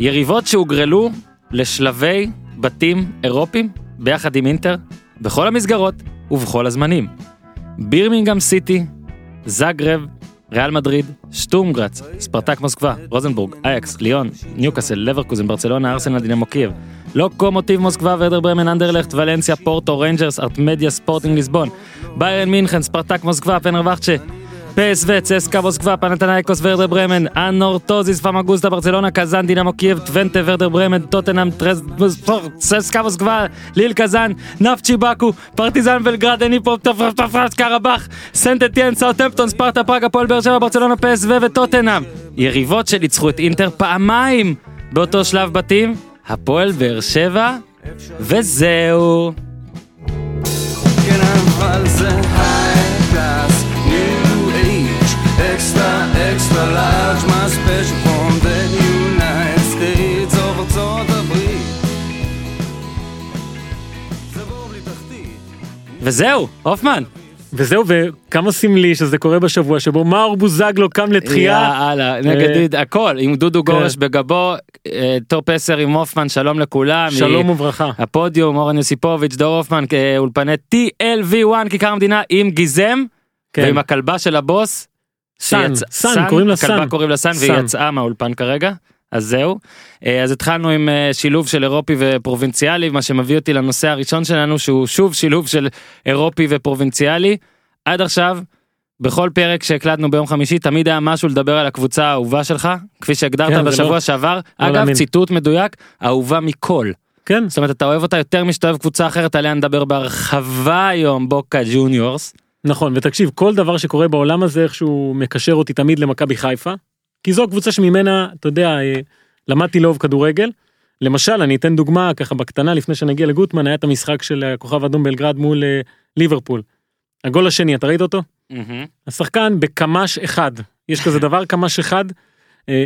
יריבות שהוגרלו לשלבי בתים אירופיים ביחד עם אינטר בכל המסגרות ובכל הזמנים. בירמינגהם סיטי, זאגרב, ריאל מדריד, שטורם גראץ, ספרטק מוסקבה, רוזנבורג, אייקס, ליאון, ניוקאסל, לברקוזן, ברצלונה, ארסנל, דינמו קייב, לוקומוטיב מוסקבה, ורדר ברמן, אנדרלכט, ולנסיה, פורטו, ריינג'רס, ארטמדיה, ספורטינג ליסבון, ביירן מינכן, ספרטק מוסקבה, פנרווחצ'ה, PSV, צסקה מוסקבה, פנאתינייקוס, ורדר ברמן, אנורתוזיס פמגוסטה, ברצלונה, קזאן, דינמו קייב, טוונטה, ורדר ברמן, טוטנאם, צסקה מוסקבה, ליל, קזאן, נפצ'י באקו, פרטיזן בלגרד, דניפרו, קרבאח, סנט אטיין, סאוטמפטון, ספרטה פראג, הפועל באר שבע, ברצלונה, PSV וטוטנאם. יריבות שניצחו את אינטר פעמיים באותו שלב בתים, הפועל באר שבע, וזהו. כן, אבל זה extra large, my special from the United States of ארצות הברית. זה בור בלי תחתית. וזהו, הופמן. וזהו, וכמה סמלי שזה קורה בשבוע שבו מאור בוזגלו קם לתחייה. יאללה, נגד אה, הכל, עם דודו גורש כן. בגבו, אה, טופ 10 עם הופמן, שלום לכולם. שלום וברכה. הפודיום, אורן יוסיפוביץ', דור הופמן, אולפני TLV1, כיכר המדינה, עם גיזם, כן. ועם הכלבה של הבוס. שיצא- סן, קוראים לה הכלבה סן. קוראים לה סן. והיא יצאה מהאולפן כרגע. אז זהו. אה, אז התחלנו עם אה, שילוב של אירופי ופרובינציאלי, מה שמביא אותי לנושא הראשון שלנו, שהוא שוב שילוב של אירופי ופרובינציאלי. עד עכשיו, בכל פרק שהקלטנו ביום חמישי, תמיד היה משהו לדבר על הקבוצה האהובה שלך, כפי שהגדרת כן, בשבוע לא- שעבר. אגב, להאמין. ציטוט מדויק, אהובה מכל. כן, זאת אומרת, אתה אוהב אותה יותר משאתה אוהב קבוצה אחרת, עליה נדבר בהרחבה היום, בוקה ג'וניורס. נכון, ותקשיב, כל דבר שקורה בעולם הזה איכשהו מקשר אותי תמיד למכבי חיפה, כי זו הקבוצה שממנה, אתה יודע, אה, למדתי לאהוב כדורגל. למשל, אני אתן דוגמה ככה בקטנה לפני שנגיע לגוטמן, היה את המשחק של הכוכב האדום בלגרד מול אה, ליברפול. הגול השני, אתה ראית אותו? השחקן בקמ"ש אחד, יש כזה דבר קמ"ש אחד, אה,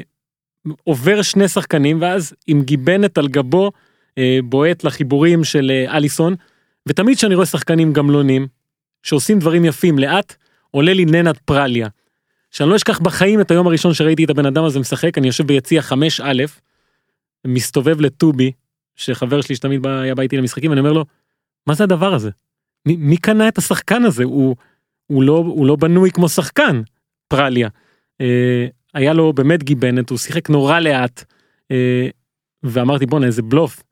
עובר שני שחקנים ואז עם גיבנת על גבו אה, בועט לחיבורים של אה, אליסון, ותמיד כשאני רואה שחקנים גמלונים שעושים דברים יפים לאט, עולה לי ננת פרליה. שאני לא אשכח בחיים את היום הראשון שראיתי את הבן אדם הזה משחק, אני יושב ביציע 5א, מסתובב לטובי, שחבר שלי שתמיד היה בא איתי למשחקים, אני אומר לו, מה זה הדבר הזה? מי, מי קנה את השחקן הזה? הוא, הוא, לא, הוא לא בנוי כמו שחקן, פרליה. אה, היה לו באמת גיבנת, הוא שיחק נורא לאט, אה, ואמרתי בואנה איזה בלוף.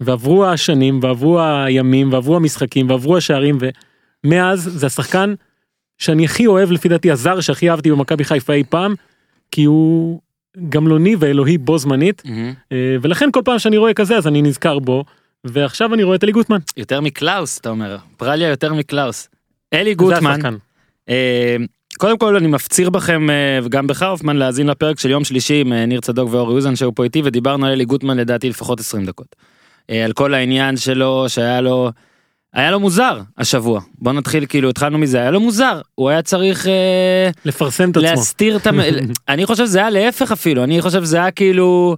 ועברו השנים, ועברו הימים, ועברו המשחקים, ועברו השערים, ומאז זה השחקן שאני הכי אוהב לפי דעתי, הזר שהכי אהבתי במכבי חיפה אי פעם, כי הוא גמלוני ואלוהי בו זמנית, אה, ולכן כל פעם שאני רואה כזה אז אני נזכר בו, ועכשיו אני רואה את אלי גוטמן. יותר מקלאוס, אתה אומר. פרליה יותר מקלאוס. אלי גוטמן. אה, קודם כל אני מפציר בכם אה, וגם בך הופמן להאזין לפרק של יום שלישי עם אה, ניר צדוק ואורי אוזן שהיו פה איתי ודיברנו על אלי גוטמן לדעתי לפחות 20 דקות. אה, על כל העניין שלו שהיה לו היה לו מוזר השבוע בוא נתחיל כאילו התחלנו מזה היה לו מוזר הוא היה צריך אה, לפרסם את עצמו. להסתיר את המ... אני חושב שזה היה להפך אפילו אני חושב שזה היה כאילו.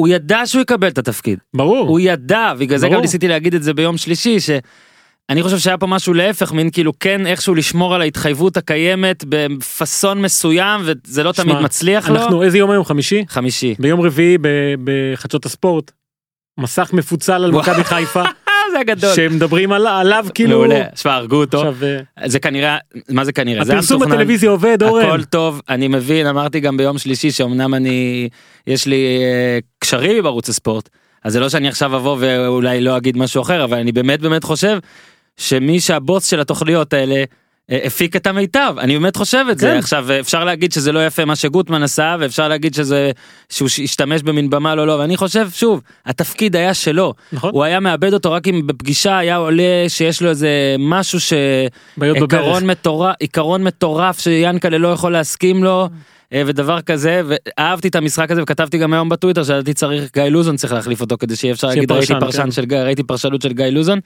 הוא ידע שהוא יקבל את התפקיד ברור. הוא ידע בגלל זה גם. ניסיתי להגיד את זה ביום שלישי שאני חושב שהיה פה משהו להפך מין כאילו כן איכשהו לשמור על ההתחייבות הקיימת בפאסון מסוים וזה לא תמיד שמע, מצליח לו. אנחנו איזה יום היום חמישי? חמישי. ביום רביעי ב- בחדשות הספורט. מסך מפוצל על. מכבי חיפה זה גדול. שמדברים על- עליו כאילו מעולה. שמע הרגו אותו. עכשיו אה, זה כנראה מה זה כנראה הפרסום. בטלוויזיה עובד אורן הכל טוב אני מבין אמרתי גם ביום שלישי שאומנם אני יש לי אה, קשרים בערוץ הספורט אז זה לא שאני עכשיו אבוא ואולי לא אגיד משהו אחר אבל אני באמת באמת חושב שמי שהבוס של התוכניות האלה. אה, הפיק את המיטב אני באמת חושב את זה כן. עכשיו אפשר להגיד שזה לא יפה מה שגוטמן עשה ואפשר להגיד שזה שהוא השתמש במין במה לא לא ואני חושב שוב התפקיד היה שלו נכון הוא היה מאבד אותו רק אם בפגישה היה עולה שיש לו איזה משהו ש... בעיות בברך עיקרון מטורף, עיקרון מטורף שיאנקלה לא יכול להסכים לו אה, ודבר כזה ואהבתי את המשחק הזה וכתבתי גם היום בטוויטר שלדעתי צריך גיא לוזון צריך להחליף אותו כדי שיהיה אפשר להגיד ראיתי פרשן, פרשן כן. של גיא ראיתי פרשנות של גיא לוזון.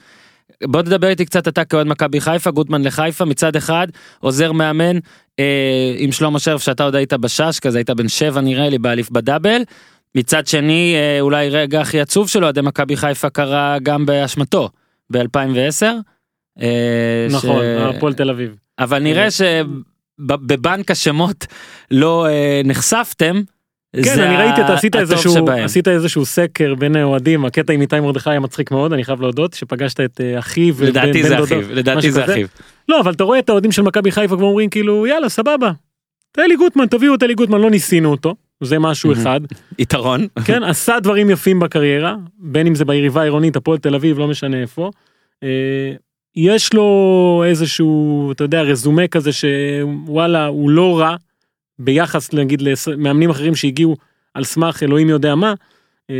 בוא תדבר איתי קצת אתה כאוהד מכבי חיפה גוטמן לחיפה מצד אחד עוזר מאמן אה, עם שלמה שרף שאתה עוד היית בשש כזה היית בן שבע נראה לי באליף בדאבל. מצד שני אה, אולי רגע הכי עצוב שלו אוהדי מכבי חיפה קרה גם באשמתו ב-2010. אה, נכון ש- הפועל תל אביב אבל נראה שבבנק השמות לא אה, נחשפתם כן אני ראיתי אתה עשית איזשהו שבהם. עשית איזשהו סקר בין האוהדים הקטע עם איתי מרדכי היה מצחיק מאוד אני חייב להודות שפגשת את אה, אחיו לדעתי זה אחיו, לדעתי זה. אחיו. לא אבל אתה רואה את האוהדים של מכבי חיפה כבר אומרים כאילו יאללה סבבה. אלי גוטמן תביאו את אלי גוטמן לא ניסינו אותו זה משהו. אחד יתרון. כן עשה דברים יפים בקריירה בין אם זה ביריבה העירונית הפועל תל אביב לא משנה איפה. אה, יש לו איזשהו אתה יודע רזומה כזה שוואלה הוא לא רע ביחס נגיד למאמנים אחרים שהגיעו על סמך אלוהים יודע מה. אה,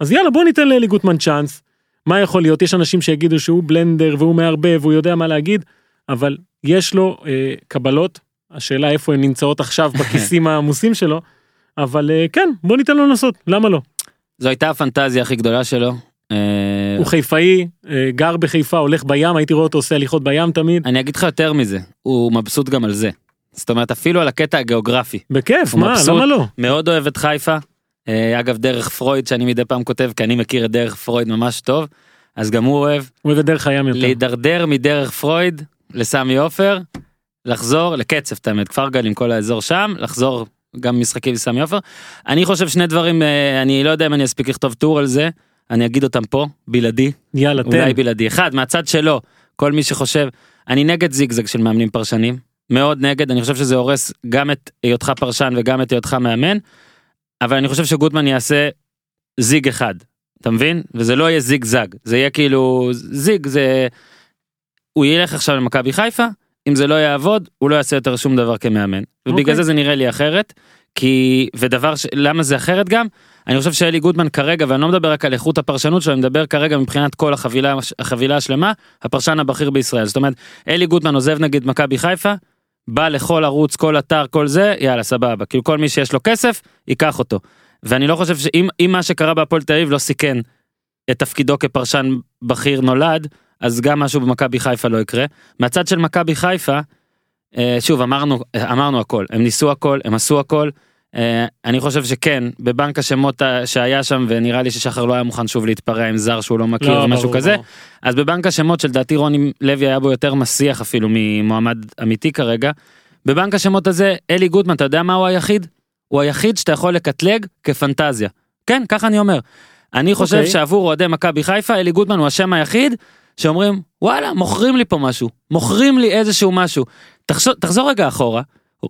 אז יאללה בוא ניתן לאלי גוטמן צ'אנס. מה יכול להיות יש אנשים שיגידו שהוא בלנדר והוא מערבב והוא יודע מה להגיד אבל יש לו אה, קבלות השאלה איפה הן נמצאות עכשיו בכיסים העמוסים שלו אבל אה, כן בוא ניתן לו לנסות למה לא זו הייתה הפנטזיה הכי גדולה שלו. אה, הוא חיפאי אה, גר בחיפה הולך בים הייתי רואה אותו עושה הליכות בים תמיד אני אגיד לך יותר מזה, הוא מבסוט גם על זה. זאת אומרת אפילו על הקטע הגיאוגרפי. בכיף מה מבסוט. למה לא מאוד אוהב את חיפה. אה, אגב דרך פרויד שאני מדי פעם כותב כי אני מכיר את דרך פרויד ממש טוב. אז גם הוא אוהב הוא אוהב את דרך הים יותר להידרדר מדרך פרויד לסמי עופר. לחזור לקצב את האמת כפר גלים כל האזור שם לחזור גם משחקים לסמי עופר. אני חושב שני דברים אה, אני לא יודע אם אני אספיק לכתוב טור על זה. אני אגיד אותם פה בלעדי יאללה תן אולי בלעדי אחד מהצד שלו כל מי שחושב אני נגד זיגזג של מאמנים פרשנים מאוד נגד אני חושב שזה הורס גם את היותך פרשן וגם את היותך מאמן. אבל אני חושב שגוטמן יעשה זיג אחד אתה מבין וזה לא יהיה זיג זג זה יהיה כאילו זיג זה הוא ילך עכשיו למכבי חיפה אם זה לא יעבוד הוא לא יעשה יותר שום דבר כמאמן ובגלל אוקיי. זה זה נראה לי אחרת כי ודבר ש... למה זה אחרת גם אני חושב שאלי גוטמן כרגע ואני לא מדבר רק על איכות הפרשנות שלו אני מדבר כרגע מבחינת כל החבילה החבילה השלמה הפרשן הבכיר בישראל זאת אומרת אלי גוטמן עוזב נגיד מכבי חיפה בא לכל ערוץ כל אתר כל זה יאללה סבבה. כאילו כל מי שיש לו כסף ייקח אותו. ואני לא חושב שאם אם מה שקרה בהפועל תל אביב לא סיכן את תפקידו כפרשן בכיר נולד אז גם משהו במכבי חיפה לא יקרה. מהצד של מכבי חיפה אה, שוב אמרנו אמרנו הכל. הם ניסו הכל הם עשו הכל אני חושב שכן בבנק השמות שהיה שם ונראה לי ששחר לא היה מוכן שוב להתפרע עם זר שהוא לא מכיר לא, ומשהו ברור, כזה ברור. אז בבנק השמות שלדעתי רוני לוי היה בו יותר מסיח אפילו ממועמד אמיתי כרגע. בבנק השמות הזה אלי גוטמן אתה יודע מה הוא היחיד? הוא היחיד שאתה יכול לקטלג כפנטזיה. כן ככה אני אומר. אני חושב אוקיי. שעבור אוהדי מכבי חיפה אלי גוטמן הוא השם היחיד שאומרים וואלה מוכרים לי פה משהו מוכרים לי איזשהו משהו. תחשוב, תחזור רגע אחורה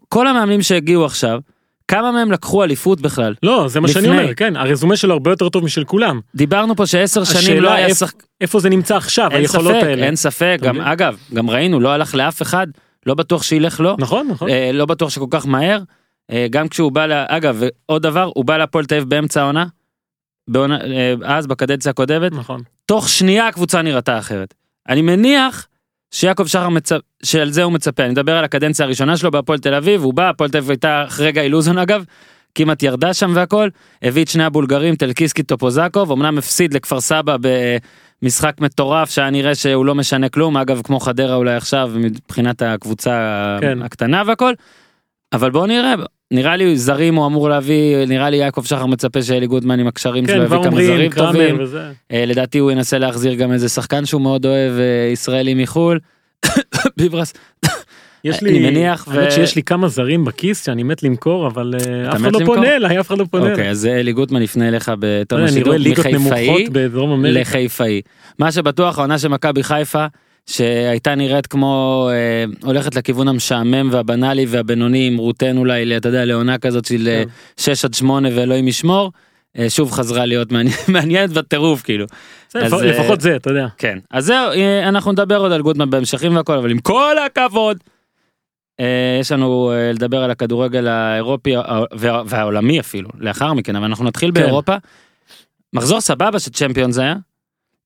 כל המאמנים שהגיעו עכשיו כמה מהם לקחו אליפות בכלל? לא זה מה שאני לפני. אומר כן הרזומה שלו הרבה יותר טוב משל כולם. דיברנו פה שעשר שנים לא היה שחק... איפה זה נמצא עכשיו היכולות ספק, האלה. אין ספק, גם? אגב, גם ראינו, לא הלך לאף אחד, לא בטוח שילך לו, נכון נכון. אה, לא בטוח שכל כך מהר, אה, גם כשהוא בא, ל- אגב, עוד דבר, הוא בא להפועל תל אביב באמצע העונה, בעונה- אה, אז בקדנציה הקודמת, נכון. תוך שנייה הקבוצה נראתה אחרת. אני מניח שיעקב שחר מצפ... שעל זה הוא מצפה, אני מדבר על הקדנציה הראשונה שלו בהפועל תל אביב, הוא בא, הפועל תל אביב הייתה אחרי גיא לוזון אגב, כמעט ירדה שם והכל, הביא את שני הבולגרים, טלקיסקי טופוזקוב, אמנם הפסיד לכפר סבא במשחק מטורף שהיה נראה שהוא לא משנה כלום, אגב כמו חדרה אולי עכשיו מבחינת הקבוצה כן. הקטנה והכל, אבל בואו נראה, נראה לי זרים הוא אמור להביא, נראה לי יעקב שחר מצפה שאלי גודמן עם הקשרים שלו כן יביא כבר כמה זרים טובים. וזה אה, לדעתי הוא ינסה להחזיר גם איזה שחקן שהוא מאוד אוהב אה, ישראלי מחול. ביברס. יש אני לי מניח, האמת ו- שיש לי כמה זרים בכיס שאני מת למכור אבל אה, אף אחד לא למכור? פונה אליי אף אחד לא פונה אוקיי אליי. אז אלי גוטמן יפנה אליך בתום אני השידור מחיפאי לחיפאי. מה שבטוח העונה של מכבי חיפה שהייתה נראית כמו אה, הולכת לכיוון המשעמם והבנאלי והבינוני עם רוטן אולי אתה יודע לעונה כזאת של אה, כן. 6 עד 8 ואלוהים ישמור. אה, שוב חזרה להיות מעניין- מעניינת בטירוף כאילו. בסדר, אז, אה, לפחות זה אתה יודע. כן אז זהו אה, אנחנו נדבר עוד על גוטמן בהמשכים והכל אבל עם כל הכבוד. אה, יש לנו אה, לדבר על הכדורגל האירופי הא- וה- והעולמי אפילו לאחר מכן אבל אנחנו נתחיל כן. באירופה. מחזור סבבה של צ'מפיונס היה.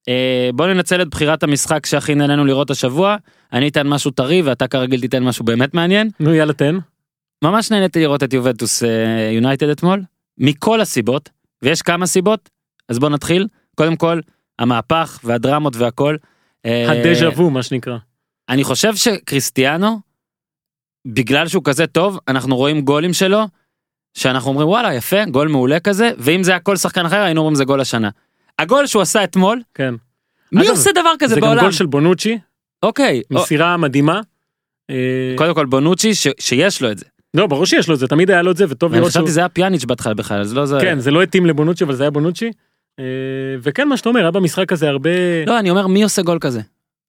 אה, בוא ננצל את בחירת המשחק שהכי נהנינו לראות השבוע אני אתן משהו טרי ואתה כרגיל תיתן משהו באמת מעניין. נו יאללה תן. ממש נהניתי לראות את יובנטוס אה, יונייטד אתמול מכל הסיבות ויש כמה סיבות אז בוא נתחיל קודם כל המהפך והדרמות והכל. אה, הדז'ה וו מה שנקרא. אני חושב שקריסטיאנו, בגלל שהוא כזה טוב, אנחנו רואים גולים שלו, שאנחנו אומרים וואלה יפה, גול מעולה כזה, ואם זה היה כל שחקן אחר היינו אומרים זה גול השנה. הגול שהוא עשה אתמול, כן. מי אגב, עושה דבר כזה זה גם בעולם? גול של בונוצ'י אוקיי, או- מסירה מדהימה. אה, קודם כל בונוצ'י ש- שיש לו את זה. לא ברור שיש לו את זה תמיד היה לו את זה וטוב אני לראות שהוא... חשבתי זה היה פיאניץ' בהתחלה בכלל, אז לא זה... כן זה לא התאים לבונוצ'י אבל זה היה בונוצ'י. אה, וכן מה שאתה אומר היה במשחק הזה הרבה לא, אני אומר מי עושה גול כזה?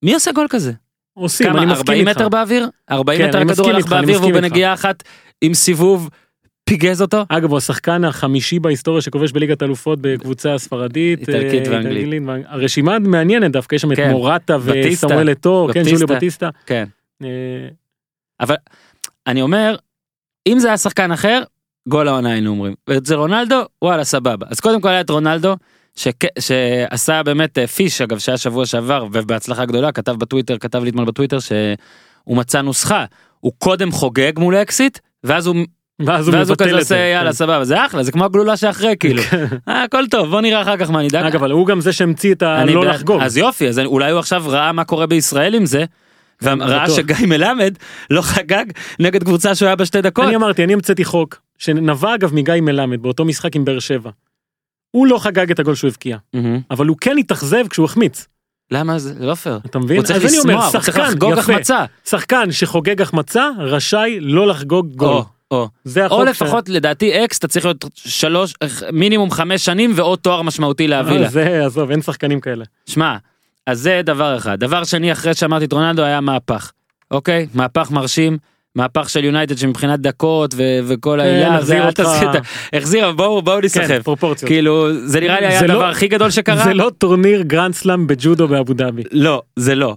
מי עושה גול כזה? עושים כמה? אני מסכים 40 איתך. מטר באוויר? 40 כן, מטר אני הכדור הלך אני באוויר והוא. בנגיעה אחת עם סיבוב פיגז אותו? אגב הוא השחקן החמישי בהיסטוריה שכובש בליגת אלופות בקבוצה הספרדית. איטלקית אה, ואנגלית. הרשימה מעניינת דווקא יש שם את כן. מורטה. וסמואל אתו, כן. ג'וליו בטיסטה. כן. אה, אבל אני אומר, אם זה היה שחקן אחר, גול העונה היינו אומרים. וזה רונלדו, וואלה סבבה. אז קודם כל היה את רונלדו, שכ- שעשה באמת אה, פיש אגב שהיה שבוע שעבר ובהצלחה גדולה כתב בטוויטר כתב לי אתמול בטוויטר שהוא מצא נוסחה הוא קודם חוגג מול אקסיט ואז הוא ואז הוא ואז הוא כזה עושה. יאללה כן. סבבה זה אחלה זה כמו הגלולה שאחרי כאילו אה, הכל טוב בוא נראה אחר כך מה נדאג. אגב אבל הוא גם זה שהמציא את הלא. לחגוג. אז יופי אז אולי הוא עכשיו ראה מה קורה בישראל עם זה. וראה. שגיא מלמד לא חגג נגד קבוצה שהוא היה בשתי דקות. אני אמרתי אני המצאתי חוק שנבע אגב מגיא מלמד באותו משחק עם באר שבע. הוא לא חגג את הגול שהוא הבקיע. אבל הוא כן התאכזב כשהוא החמיץ למה זה לא פייר. אתה מבין? הוא צריך לשמוח, הוא צריך לחגוג. החמצה. שחקן שחוגג החמצה רשאי לא לחגוג גול. או. זה החוק או ש- לפחות לדעתי אקס אתה צריך להיות שלוש מינימום חמש שנים ועוד תואר משמעותי להביא אה, לה. זה עזוב אין שחקנים כאלה. שמע אז זה דבר אחד דבר שני אחרי שאמרתי את רונלדו היה מהפך אוקיי מהפך מרשים. מהפך של יונייטד שמבחינת דקות ו- וכל העניין הזה החזיר אותך. החזיר בואו בואו כן, נשמור פרופורציות. כאילו זה נראה לי היה לא- הדבר הכי גדול שקרה זה לא טורניר גרנד סלאם בג'ודו באבו דאבי. לא זה לא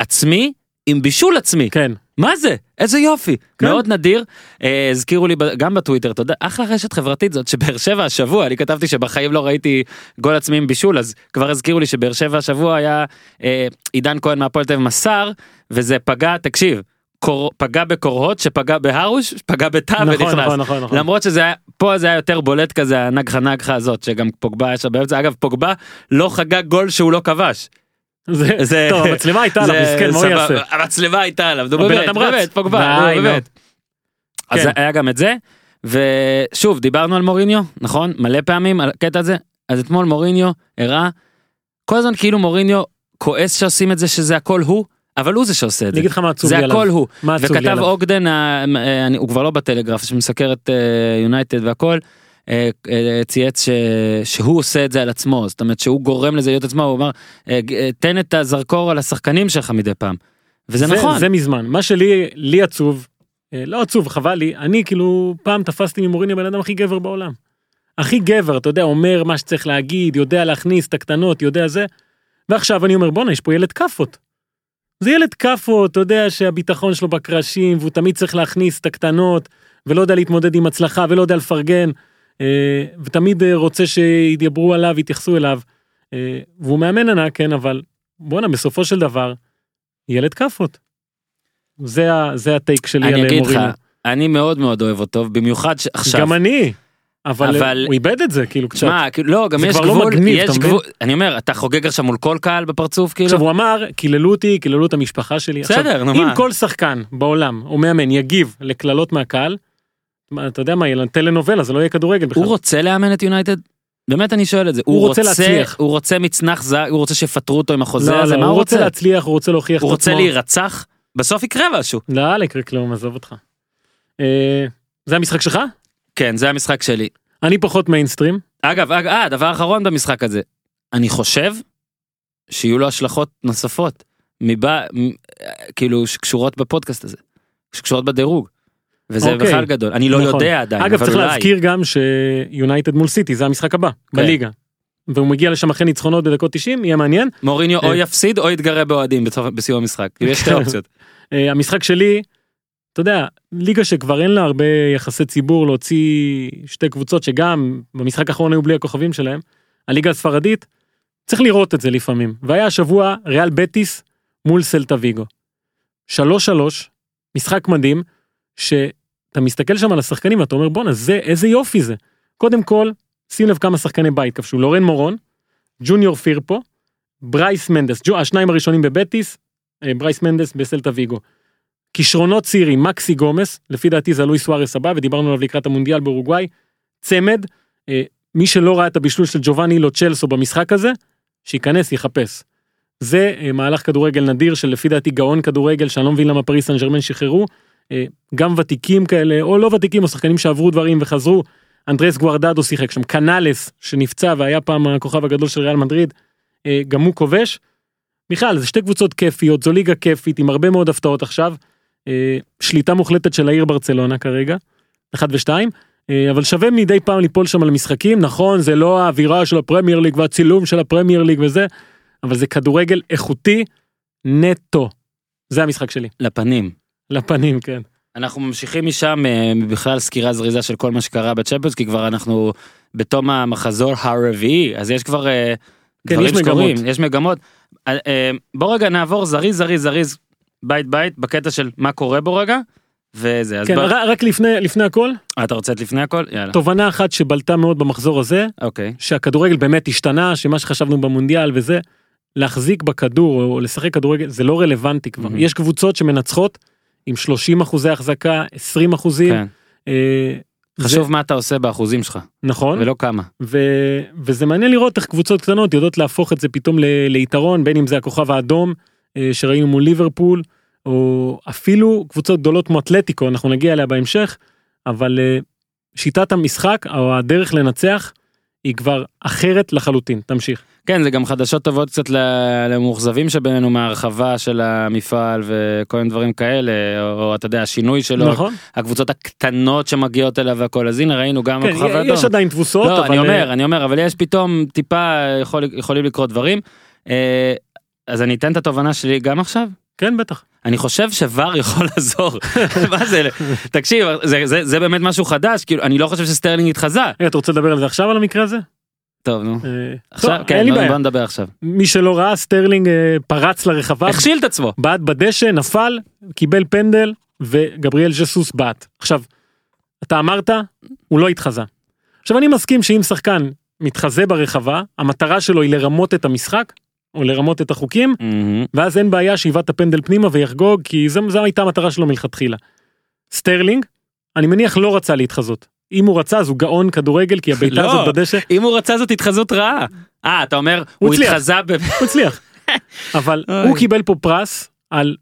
ועצמי עם בישול עצמי כן. מה זה איזה יופי כן. מאוד נדיר אה, הזכירו לי גם בטוויטר אתה יודע אחלה רשת חברתית זאת שבאר שבע השבוע אני כתבתי שבחיים לא ראיתי גול עצמי עם בישול אז כבר הזכירו לי שבאר שבע השבוע היה אה, עידן כהן מהפועל תל מסר וזה פגע תקשיב קור, פגע בקורות שפגע בהרוש פגע בתא נכון ונכנס נכון נכון נכון. למרות שזה היה פה זה היה יותר בולט כזה הנגחה נגחה הזאת שגם פוגבה שם באמצע אגב פוגבה לא חגג גול שהוא לא כבש. זה זה- טוב המצלמה הייתה עליו זה מסכן מה הוא יעשה. המצלמה הייתה עליו, נו באמת. באמת, פוגבה. באמת. אז כן. היה גם את זה, ושוב דיברנו על מוריניו, נכון? מלא פעמים על הקטע הזה, אז אתמול מוריניו הראה, כל הזמן כאילו מוריניו כועס שעושים את זה שזה הכל הוא, אבל הוא זה שעושה את אני זה. אגיד לך מה עצוב זה לי עליו. הכל הוא. וכתב עליו. אוגדן, אה, אני- הוא כבר לא בטלגרף, שמסקר את אה, יונייטד והכל, צייץ ש- שהוא עושה את זה על עצמו, זאת אומרת שהוא גורם לזה להיות עצמו, הוא אמר, אה, אה, תן את הזרקור על השחקנים שלך מדי פעם. וזה נכון. זה מזמן מה שלי לי עצוב אה, לא עצוב חבל לי אני כאילו פעם תפסתי ממוריני בן אדם הכי גבר בעולם. הכי גבר אתה יודע אומר מה שצריך להגיד יודע להכניס את הקטנות יודע זה. ועכשיו אני אומר בואנה יש פה ילד כאפות. זה ילד כאפות אתה יודע שהביטחון שלו בקרשים והוא תמיד צריך להכניס את הקטנות ולא יודע להתמודד עם הצלחה ולא יודע לפרגן אה, ותמיד אה, רוצה שידברו עליו יתייחסו אליו. אה, והוא מאמן ענק כן אבל בואנה בסופו של דבר ילד כאפות. זה זה הטייק שלי אני על אגיד לך. אני מאוד מאוד אוהב אותו, במיוחד שעכשיו. גם אני. אבל, אבל- הוא איבד את זה כאילו קצת. שמע, כאילו, לא, גם יש לא גבול, מגניב, יש? גבול, אני אומר, אתה חוגג עכשיו מול כל קהל בפרצוף, כאילו? עכשיו הוא אמר קיללו אותי קיללו את המשפחה שלי. בסדר, עכשיו, נו, אם מה? כל שחקן בעולם או מאמן יגיב לקללות מהקהל. מה, אתה יודע מה יהיה טלנובלה זה לא יהיה כדורגל בכלל. הוא רוצה לאמן את יונייטד? באמת אני שואל את זה. הוא רוצה להצליח. הוא רוצה מצנח זהב, הוא רוצה שיפטרו אותו עם החוזה לא, הזה, לא, מה הוא רוצה רוצה? להצליח הוא רוצה להוכיח הוא את רוצה עצמו. להירצח? בסוף יקרה משהו. לא לא יקרה כלום עזוב אותך. אה, זה המשחק שלך? כן, זה המשחק שלי. אני פחות מיינסטרים. אגב, אג- אה, דבר אחרון במשחק הזה. אני חושב שיהיו לו השלכות נוספות, מבא, מ- כאילו, שקשורות בפודקאסט הזה. שקשורות בדירוג. וזה אוקיי. בכלל גדול. אני לא נכון. יודע עדיין, אגב צריך אולי. להזכיר גם שיונייטד מול סיטי זה המשחק הבא בליגה. והוא מגיע לשם אחרי ניצחונות בדקות 90 יהיה מעניין. מוריניו או אה. יפסיד או יתגרה באוהדים בסיום המשחק. יש שתי אופציות. אה, המשחק שלי, אתה יודע, ליגה שכבר אין לה הרבה יחסי ציבור להוציא שתי קבוצות שגם במשחק האחרון היו בלי הכוכבים שלהם, הליגה הספרדית, צריך לראות את זה לפעמים. והיה השבוע ריאל בטיס מול סלטה ויגו. 3-3, משחק מדהים, שאתה מסתכל שם על השחקנים ואתה אומר בואנה זה איזה יופי זה. קודם כל, שים לב כמה שחקני בית כבשו, לורן מורון, ג'וניור פירפו, ברייס מנדס, ג'ו, השניים הראשונים בבטיס, אה, ברייס מנדס בסלטה ויגו. כישרונות צעירים, מקסי גומס, לפי דעתי זה לואי סוארס הבא, ודיברנו עליו לקראת המונדיאל באורוגוואי, צמד, אה, מי שלא ראה את הבישול של ג'ובאני לו צ'לסו במשחק הזה, שייכנס, יחפש. זה אה, מהלך כדורגל נדיר של לפי דעתי גאון כדורגל, שאני לא מבין למה פריס סן ג'רמן שחררו, גם ותיקים כאלה, או לא ותיקים, או שחקנים שעברו דברים וחזרו. אנדרס גוארדדו שיחק שם, קנאלס שנפצע והיה פעם הכוכב הגדול של ריאל מדריד, אה, גם הוא כובש. בכלל, זה שתי קבוצות כיפיות, זו ליגה כיפית עם הרבה מאוד הפתעות עכשיו. אה, שליטה מוחלטת של העיר ברצלונה כרגע, אחד ושתיים. אה, אבל שווה מדי פעם ליפול שם על משחקים, נכון, זה לא האווירה של הפרמייר ליג והצילום של הפרמייר ליג וזה, אבל זה כדורגל איכותי נטו. זה המשחק שלי. לפנים. לפנים, כן. אנחנו ממשיכים משם אה, בכלל סקירה זריזה של כל מה שקרה בצ'מפיונס כי כבר אנחנו בתום המחזור הרביעי אז יש כבר אה, כן, דברים יש שקורים, מגמות. יש מגמות. אה, בוא רגע נעבור זריז זריז זריז בית בית בקטע של מה קורה בו רגע. וזה אז כן, בוא, רק לפני, לפני הכל, אתה רוצה את לפני הכל יאללה תובנה אחת שבלטה מאוד במחזור הזה, אוקיי שהכדורגל באמת השתנה, שמה שחשבנו במונדיאל וזה, להחזיק בכדור או לשחק כדורגל זה לא רלוונטי כבר. מהמם. יש קבוצות שמנצחות עם 30 אחוזי החזקה, 20 אחוזים. כן. אה, חשוב זה- מה אתה עושה באחוזים שלך נכון. ולא כמה ו... וזה מעניין לראות איך קבוצות קטנות יודעות להפוך את זה פתאום ל... ליתרון בין אם זה הכוכב האדום אה, שראינו מול ליברפול או אפילו קבוצות גדולות כמו אתלטיקו אנחנו נגיע אליה בהמשך אבל אה, שיטת המשחק או הדרך לנצח היא כבר אחרת לחלוטין תמשיך. כן זה גם חדשות טובות קצת למאוכזבים שבינינו מהרחבה של המפעל וכל מיני דברים כאלה או, או אתה יודע השינוי שלו נכון? הקבוצות הקטנות שמגיעות אליו והכל אז הנה ראינו גם כן, הכוכב האדום. יש עדיין תבוסות לא אבל אני אומר אה, אני אומר אבל יש פתאום טיפה יכול, יכולים לקרות דברים. אה, אז אני אתן את התובנה שלי גם עכשיו. כן בטח. אני חושב שוואר יכול לעזור. מה זה תקשיב זה, זה, זה באמת משהו חדש כאילו אני לא חושב שסטרלינג התחזה. רגע, אתה רוצה לדבר על זה עכשיו על המקרה הזה? טוב נו. אה, עכשיו כן לי בוא, נדבר עכשיו. מי שלא ראה סטרלינג אה, פרץ לרחבה הכשיל את עצמו. בעט בדשא, נפל, קיבל פנדל, וגבריאל ז'סוס בעט. עכשיו, אתה אמרת, הוא לא התחזה. עכשיו, אני מסכים שאם שחקן מתחזה ברחבה, המטרה שלו היא לרמות את המשחק, או לרמות את החוקים. ואז אין בעיה שיבעט את הפנדל פנימה ויחגוג, כי זו הייתה המטרה שלו מלכתחילה. סטרלינג, אני מניח לא רצה להתחזות. אם הוא רצה אז הוא גאון כדורגל, כי הבעיטה לא. הזאת בדשא, אם הוא רצה זאת התחזות רעה. אה אתה אומר הוא הוא. התחזה ב... הוא הצליח. אבל אוי. הוא קיבל פה פרס על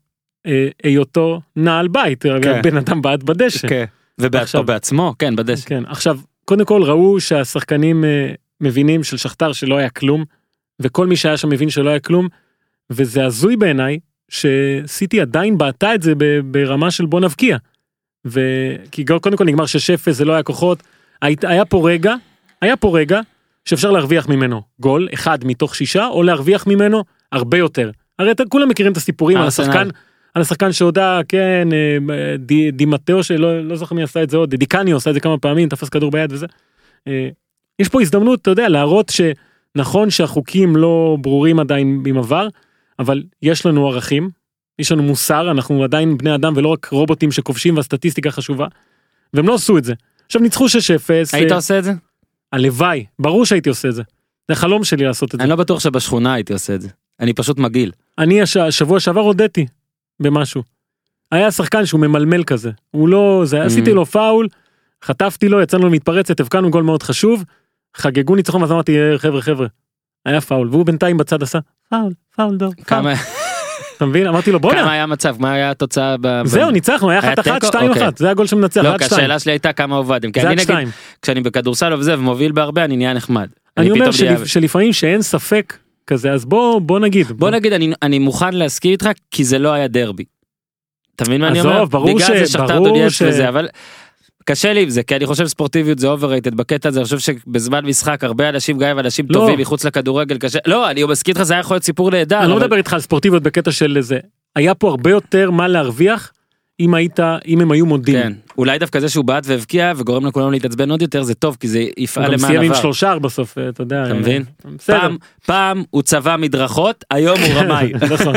אה, היותו נעל בית, כן. בן אדם בעט בדשא. כן. ובעצמו בעצמו כן בדשא. כן, עכשיו, קודם כל ראו שהשחקנים אה, מבינים של שכתר שלא היה כלום, וכל מי שהיה שם מבין שלא היה כלום, וזה הזוי בעיניי שסיטי עדיין בעטה את זה ברמה של בוא נבקיע. וכי קודם כל נגמר 6-0 זה לא היה כוחות, היה פה רגע, היה פה רגע שאפשר להרוויח ממנו גול אחד מתוך שישה או להרוויח ממנו הרבה יותר. הרי אתם כולם מכירים את הסיפורים על. השחקן, על השחקן שהודה כן אה, די, דימטאו שלא לא זוכר מי עשה את זה עוד דיקניו עשה את זה כמה פעמים תפס כדור ביד וזה. אה, יש פה הזדמנות אתה יודע להראות שנכון שהחוקים לא ברורים עדיין עם עבר אבל יש לנו ערכים יש לנו מוסר אנחנו עדיין בני אדם ולא רק רובוטים שכובשים והסטטיסטיקה חשובה. והם לא עשו את זה. עכשיו ניצחו 6-0 היית אה, עושה את זה? הלוואי ברור שהייתי עושה את זה. זה החלום שלי לעשות את זה. אני לא בטוח שבשכונה הייתי עושה את זה. אני פשוט מגעיל. אני הש... השבוע שעבר הודיתי במשהו. היה שחקן שהוא ממלמל כזה הוא לא זה Mhm. עשיתי לו פאול חטפתי לו יצאנו למתפרצת הבקענו גול מאוד חשוב חגגו ניצחון ואז אמרתי "אה, חבר'ה חבר'ה. היה פאול והוא בינתיים בצד עשה פאול פאול פאול. כמה אתה מבין אמרתי לו כמה בואנה היה המצב? מה היה התוצאה? ב- זהו ניצחנו היה היה 1-1 תיקו? 2-1 אוקיי. זה הגול שמנצח לא, 1-2. כי השאלה שלי הייתה כמה הובלתם. כי זה אני נגיד, 2. כשאני בכדורסל וזה ומוביל בהרבה אני נהיה נחמד. אני אומר שלפעמים שאין ספק כזה אז בוא נגיד בוא נגיד אני מוכן להסכים איתך כי זה לא היה דרבי. אתה מבין מה אני עזוב, אומר? ברור בגלל ש- זה שכתר ברור דונייץ ש- וזה אבל. קשה לי עם זה כי אני חושב ספורטיביות זה overrated בקטע הזה אני חושב שבזמן משחק הרבה אנשים גם אם אנשים לא. טובים מחוץ לכדורגל קשה לא אני מסכים איתך זה היה יכול להיות סיפור נהדר. אני לא אבל- מדבר איתך על ספורטיביות בקטע של זה היה פה הרבה יותר מה להרוויח אם היית אם הם היו מודים. כן אולי דווקא זה שהוא בעט והבקיע וגורם לכולם להתעצבן עוד יותר זה טוב כי זה הוא יפעל גם למען סיים עם עבר. שלושה בסוף אתה יודע. אתה אה, מבין? פעם פעם הוא צבע מדרכות היום הוא רמאי. נכון.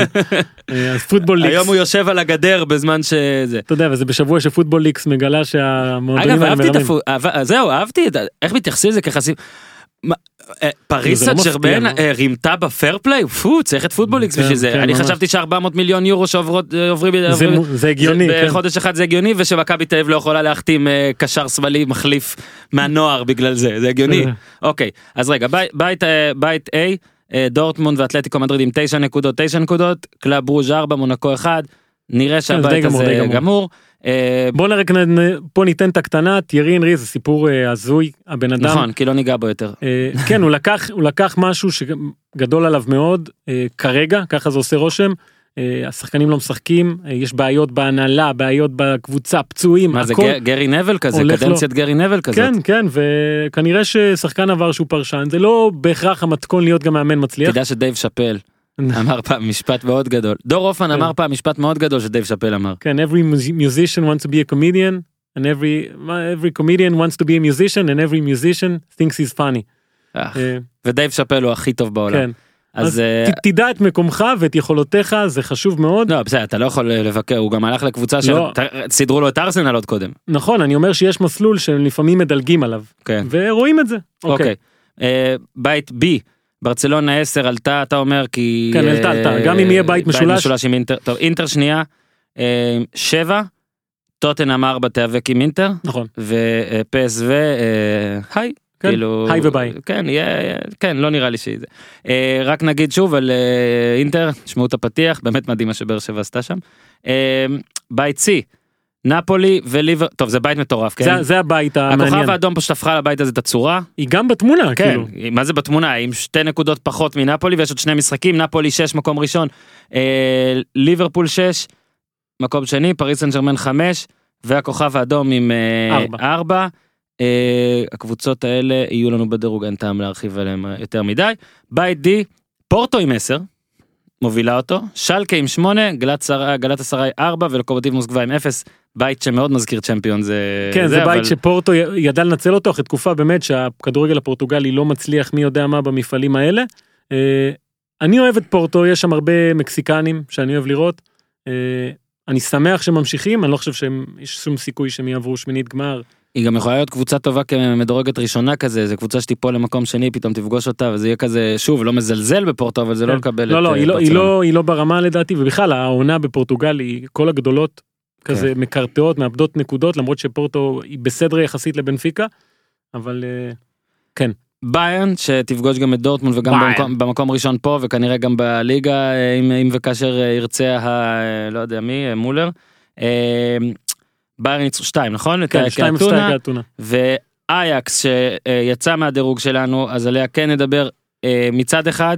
אה, אז פוטבול ליקס. היום הוא יושב על הגדר בזמן שזה. אתה יודע וזה בשבוע שפוטבול ליקס מגלה שהמועדונים אגב האלה אהבתי את מרמים. הפו... זהו אהבתי. איך מתייחסים לזה כחסים. אה, פריס לא סן ג'רמן לא? אה, רימתה בפייר פליי פו צריך את פוטבול ליקס כן, בשביל זה כן, אני. חשבתי ש400 מיליון יורו שעוברות אה, זה הגיוני. כן. בחודש אחד זה הגיוני ושמכבי תל אביב לא יכולה להחתים קשר שמאלי מחליף מהנוער בגלל זה זה הגיוני. אוקיי אז רגע בית A דורטמונד ואתלטיקו מדריד עם 9 נקודות 9 נקודות קלאב רוז' 4 מונקו 1 נראה שהבית הזה גמור. אה, בוא נראה, פה ניתן את הקטנה, תיארי אנרי זה סיפור אה, הזוי, הבן אדם, נכון, כי לא ניגע בו יותר. אה, כן, הוא לקח, הוא לקח משהו שגדול עליו מאוד, כרגע, ככה זה עושה רושם. השחקנים לא משחקים, יש בעיות בהנהלה, בעיות בקבוצה, פצועים, מה זה הכל. גארי נוויל כזה, לו. קדנציית גרי נוויל כזאת. כן, כן, וכנראה ששחקן עבר שהוא פרשן, זה לא בהכרח המתכון להיות גם מאמן מצליח. תדע שדייב שאפל אמר פעם משפט מאוד גדול. דור הופמן כן. אמר פעם משפט מאוד גדול שדייב שאפל אמר. כן, every mus- musician wants to be a comedian, and every, every comedian wants to be a musician, and every musician thinks he's funny. אה, אה, ודייב שאפל הוא הכי טוב בעולם. כן, אז אז אה, ת- תדע את מקומך ואת יכולותיך, זה חשוב מאוד. לא בסדר אתה לא יכול לבקר הוא גם הלך לקבוצה לא. שסידרו לו את ארסנל עוד קודם. נכון, אני אומר שיש מסלול שלפעמים מדלגים עליו, כן. ורואים את זה. אוקיי. אה, בית בי. ברצלונה 10 עלתה אתה אומר כי כן, עלתה, עלתה. אה, גם אם יהיה בית משולש. משולש עם אינטר טוב אינטר שנייה 7 טוטנאם 4 תיאבק עם אינטר נכון, ופסו היי כן, כאילו היי וביי. כן יהיה כן לא נראה לי שזה אה, רק נגיד שוב על אה, אינטר שמעו את הפתיח באמת מדהים מה שבאר שבע עשתה שם אה, בית C נפולי וליבר טוב זה בית מטורף כן זה- זה הבית המעניין. הכוכב האדום פשוט הפכה לבית הזה את הצורה היא גם בתמונה, כן כאילו. מה זה בתמונה עם שתי נקודות פחות מנפולי ויש עוד שני משחקים נפולי 6 מקום ראשון אה, ליברפול 6 מקום שני פריס סן ג'רמן 5 והכוכב האדום עם ארבע. 4 הקבוצות האלה יהיו לנו בדירוג אין טעם להרחיב עליהם אה, יותר מדי בית די פורטו עם 10 מובילה אותו שלקה עם 8 גלת אסריי 4 ולוקובוטיב מוסקבה עם 0 בית שמאוד מזכיר צ'מפיון זה כן, זה אבל- בית שפורטו י- ידע לנצל אותו אחרי תקופה באמת שהכדורגל הפורטוגלי לא מצליח מי יודע מה במפעלים האלה. אה, אני אוהב את פורטו, יש שם הרבה מקסיקנים שאני אוהב לראות. אה, אני שמח שממשיכים, אני לא חושב שיש שום סיכוי שהם יעברו שמינית גמר. היא גם יכולה להיות קבוצה טובה כמדורגת ראשונה כזה, זה קבוצה שתיפול למקום שני, פתאום תפגוש אותה, וזה יהיה כזה, שוב, לא מזלזל בפורטו, אבל זה לא כן. לקבל לא, את לא, אה, היא לא, היא. לא, היא לא ברמה לדעתי, ובכלל העונה בפורטוגל היא כל הגדולות כזה כן. מקרטעות, מאבדות נקודות, למרות שפורטו היא בסדר יחסית לבנפיקה, אבל אה, ביירן, שתפגוש גם את דורטמונד וגם. במקום, במקום ראשון פה, וכנראה גם בליגה, אה, אם, אם וכאשר ירצה, ה, לא יודע מי, מולר. ביירן ניצחו שתיים, נכון? כן, שתיים. ושתיים כאתונה. ואייקס שיצא מהדירוג שלנו אז עליה כן נדבר אה, מצד אחד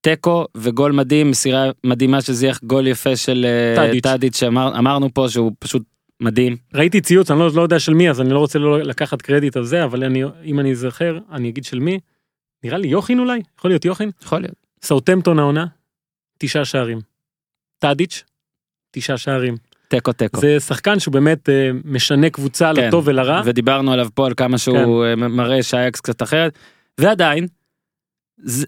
תיקו וגול מדהים מסירה מדהימה של זיח גול יפה של אה, טאדיץ'. שאמרנו פה שהוא פשוט מדהים ראיתי ציוץ, אני לא, לא יודע של מי, אז אני לא רוצה לא לקחת קרדיט על זה, אבל אני, אם אני אזכר, אני אגיד של מי. נראה לי יוחין אולי? יכול להיות יוחין? יכול להיות. סאוטמפטון העונה, תשעה שערים. טאדיץ', תשעה שערים. תיקו תיקו. זה שחקן שהוא באמת אה, משנה קבוצה כן. לטוב ולרע. ודיברנו עליו פה על כמה שהוא כן. אה, מראה שאייקס קצת אחרת ועדיין.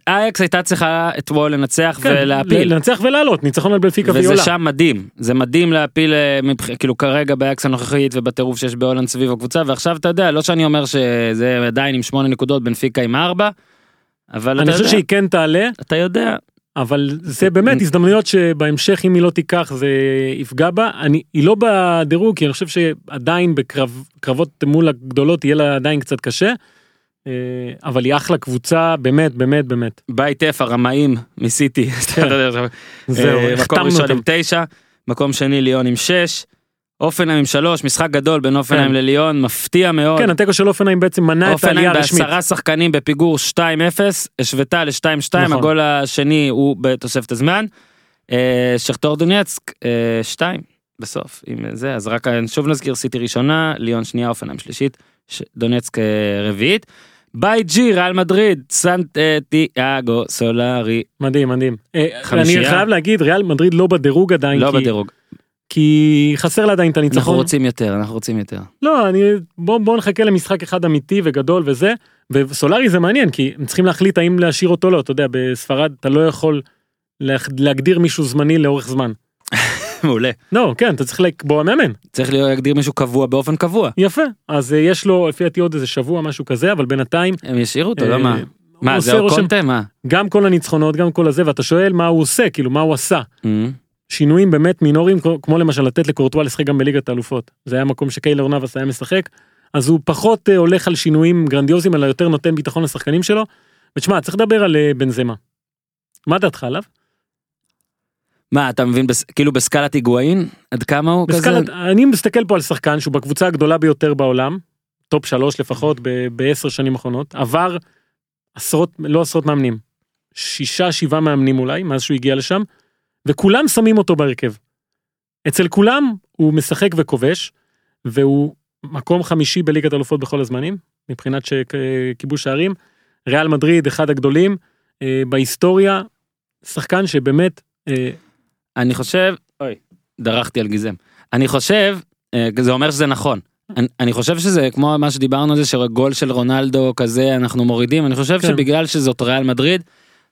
אייקס הייתה צריכה אתמול לנצח כן, ולהפיל. לנצח ולעלות, ניצחון על בנפיקה וזהו עולה. שם מדהים זה מדהים להפיל אה. כאילו כרגע באייקס הנוכחית ובטירוף שיש בהולנד סביב הקבוצה ועכשיו אתה יודע לא שאני אומר שזה עדיין עם שמונה נקודות בנפיקה עם ארבע. אבל אני חושב שהיא כן תעלה, אתה יודע אבל זה באמת הזדמנויות שבהמשך אם היא לא תיקח זה יפגע בה. אני, היא לא בדירוג, כי אני חושב שעדיין בקרבות מול הגדולות יהיה לה עדיין קצת קשה. אה, אבל היא אחלה קבוצה, באמת, באמת, באמת. בית אפ הרמאים מסיטי. עכשיו, זהו, אה, מקום ראשון. עם תשע מקום שני ליון עם שש. אופנהיים שלוש משחק גדול בין אופנהיים כן. לליון מפתיע מאוד. כן, התיקו של אופנהיים בעצם מנע את אופנהיים העלייה הרשמית. בעשרה שחקנים בפיגור 2-0 השוותה ל-2-2 נכון. הגול השני הוא בתוספת הזמן. אה, שכתור דונייצק 2 בסוף עם זה אז רק שוב נזכיר סיטי ראשונה ליון שנייה אופנהיים שלישית דונייצק אה, רביעית. ביי ג'י ריאל מדריד סנטיאגו סולארי מדהים, מדהים. אה, אני חמישייה. חייב להגיד, ריאל מדריד לא בדירוג עדיין, לא כי- בדירוג כי חסר לה עדיין את אנחנו הניצחון. רוצים יותר אנחנו רוצים יותר. לא, אני, בוא, בוא נחכה למשחק אחד אמיתי וגדול וזה, וסולארי זה מעניין, כי הם צריכים להחליט האם להשאיר אותו או לא, אתה יודע, בספרד אתה לא יכול להח- להגדיר מישהו זמני לאורך זמן. מעולה לא, כן, אתה צריך לקבוע מאמן. צריך להגדיר מישהו קבוע באופן קבוע יפה. אז אה, יש לו, לפי דעתי עוד איזה שבוע, משהו כזה, אבל בינתיים, הם ישאירו אותו אה, לא מה מה זה עושה או רושם- קונטה מה. גם כל הניצחונות, גם כל הזה, ואתה שואל מה הוא עושה, כאילו, מה הוא עשה. שינויים באמת מינוריים, כמו- למשל לתת לקורטואל לשחק גם בליגת האלופות. זה היה מקום שקיילר נאבס היה משחק, אז הוא פחות אה, הולך על שינויים גרנדיוזיים, אלא יותר נותן ביטחון לשחקנים שלו. ותשמע, צריך לדבר על אה, בנזמה. מה דעתך עליו? מה אתה מבין בס... כאילו בסקלת היגואין עד כמה הוא בסקלת, כזה אני מסתכל פה על שחקן שהוא בקבוצה הגדולה ביותר בעולם, טופ שלוש לפחות ב- בעשר שנים האחרונות, עבר עשרות, לא עשרות מאמנים, שישה שבעה מאמנים אולי, מאז שהוא הגיע לשם, וכולם שמים אותו בהרכב. אצל כולם הוא משחק וכובש, והוא מקום חמישי בליגת אלופות בכל הזמנים, מבחינת ש- כיבוש שערים. ריאל מדריד, אחד הגדולים אה, בהיסטוריה, שחקן שבאמת, אה, אני חושב אוי דרכתי על גיזם אני חושב אה, זה אומר שזה נכון. אני, אני חושב שזה כמו מה שדיברנו על זה שגול של רונלדו כזה אנחנו מורידים אני חושב כן. שבגלל שזאת ריאל מדריד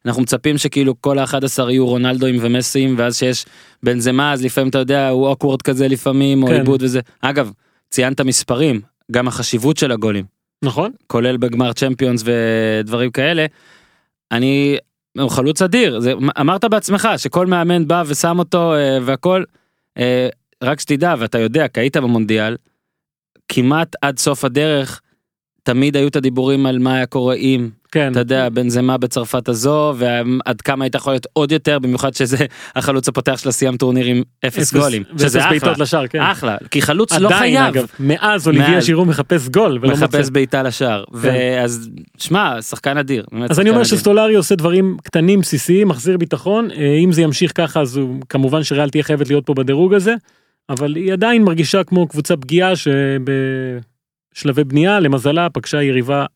אנחנו מצפים שכאילו כל ה-11 יהיו רונלדוים ומסים ואז שיש בנזמה אז לפעמים אתה יודע הוא אוקוורד כזה לפעמים או כן. עיבוד וזה אגב ציינת מספרים גם החשיבות של הגולים נכון? כולל בגמר צ'מפיונס ודברים כאלה. אני הוא חלוץ אדיר זה אמרת בעצמך שכל מאמן בא ושם אותו אה, והכל אה, רק שתדע ואתה יודע כי היית במונדיאל כמעט עד סוף הדרך תמיד היו את הדיבורים על מה היה קורה אם כן. אתה יודע בנזמה בצרפת הזו ועד כמה היית יכול להיות עוד יותר במיוחד שזה החלוץ הפותח שלה סיים טורניר עם אפס גולים ואפס שזה אחלה בעיטות לשער, כן. אחלה כי חלוץ לא עדיין, חייב אגב, מאז אוליביה. שירו מחפש גול. מחפש בעיטה לשער ואז שמע שחקן אדיר אז אני שחקן אומר אדיר. שסטולרי עושה דברים קטנים בסיסיים מחזיר ביטחון אה, אם זה ימשיך ככה אז הוא כמובן שריאל תהיה חייבת להיות פה בדירוג הזה אבל היא עדיין מרגישה כמו קבוצה פגיעה שבשלבי בנייה למזלה פגשה יריבה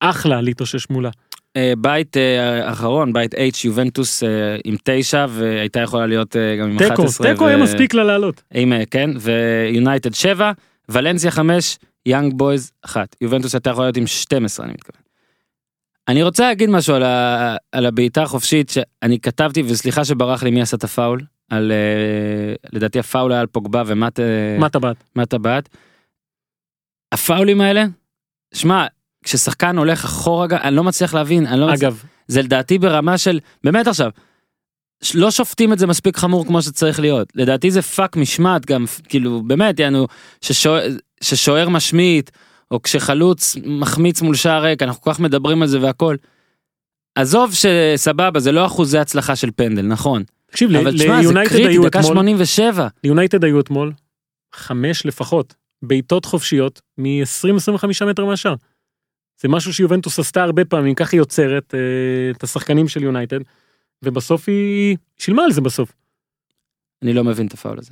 אחלה להתאושש מולה. אה, בית אה, אחרון בית H יובנטוס אה, עם תשע והייתה יכולה להיות גם עם תיקו 11 תיקו ו- היה מספיק לה לעלות. עם כן ויונייטד 7 ולנסיה 5 יאנג בויז 1 יובנטוס הייתה יכולה להיות עם 12 אני מתכוון. אני רוצה להגיד משהו על, ה, על הבעיטה החופשית שאני כתבתי וסליחה שברח לי מי עשה את הפאול על לדעתי הפאול היה על פוגבה ומאטה בעט? מאטה בעט. הפאולים האלה? שמע כששחקן הולך אחורה אני לא מצליח להבין אני לא מצליח, אגב. זה לדעתי ברמה של באמת עכשיו. לא שופטים את זה מספיק חמור כמו שצריך להיות. לדעתי זה פאק משמעת גם כאילו באמת יענו ששוער, ששוער משמיט או כשחלוץ מחמיץ מול שער ריק אנחנו כל כך מדברים על זה והכל. עזוב שסבבה זה לא אחוזי הצלחה של פנדל נכון. תקשיב אבל תשמע זה ליונייטד קריטי היו דקה אתמול. 87 ליונייטד היו אתמול חמש לפחות בעיטות חופשיות מ-20-25 מטר מהשער. זה משהו שיובנטוס עשתה הרבה פעמים ככה היא יוצרת אה, את השחקנים של יונייטד ובסוף היא שילמה על זה בסוף. אני לא מבין את הפאול הזה.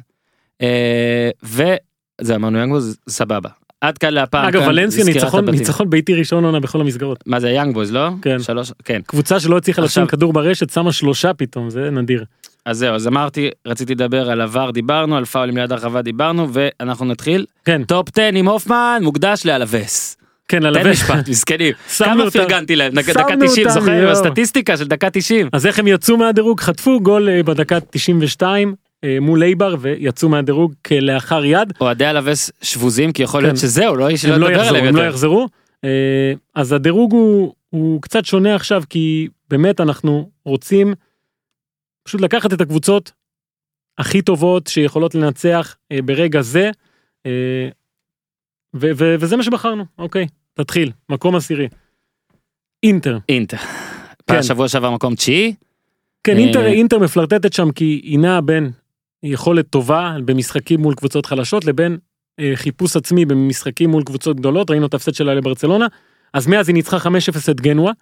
אה, וזה אמרנו יאנג בויז סבבה עד כאן להפעם אגב ולנסיה ניצחון. ניצחון ביתי ראשון עונה בכל המסגרות. מה זה יאנג בויז לא? כן. שלוש כן קבוצה שלא הצליחה לשים עכשיו- כדור ברשת שמה שלושה פתאום זה נדיר. אז זהו אז אמרתי רציתי לדבר על עבר דיברנו על פאולים ליד הרחבה דיברנו ואנחנו נתחיל כן טופ 10 עם הופמן מוקדש לאלאבס. כן תן לאלאבס. משפט מסכנים כמה. פרגנתי להם דקה שמנו 90 אותם, זוכר. הסטטיסטיקה של דקה 90. אז איך הם יצאו מהדירוג חטפו גול אה, בדקה 92 אה, מול אייבר ויצאו מהדירוג כלאחר יד. אוהדי אלווס שבוזים כי יכול להיות כן. שזהו לא לא יחזרו, עליהם הם לא יותר. יחזרו. אה, אז הדירוג הוא קצת שונה עכשיו כי באמת אנחנו רוצים פשוט לקחת את הקבוצות הכי טובות שיכולות לנצח אה, ברגע זה. אה, ו- ו- וזה מה שבחרנו, אוקיי, תתחיל, מקום עשירי. אינטר. אינטר. כן. שבוע שעבר מקום תשיעי. כן, אה, אינטר, אינטר מפלרטטת שם כי היא נעה בין יכולת טובה במשחקים מול קבוצות חלשות לבין אה, חיפוש עצמי במשחקים מול קבוצות גדולות, ראינו את ההפסד שלה לברצלונה, אז מאז היא ניצחה 5-0 את גנואה,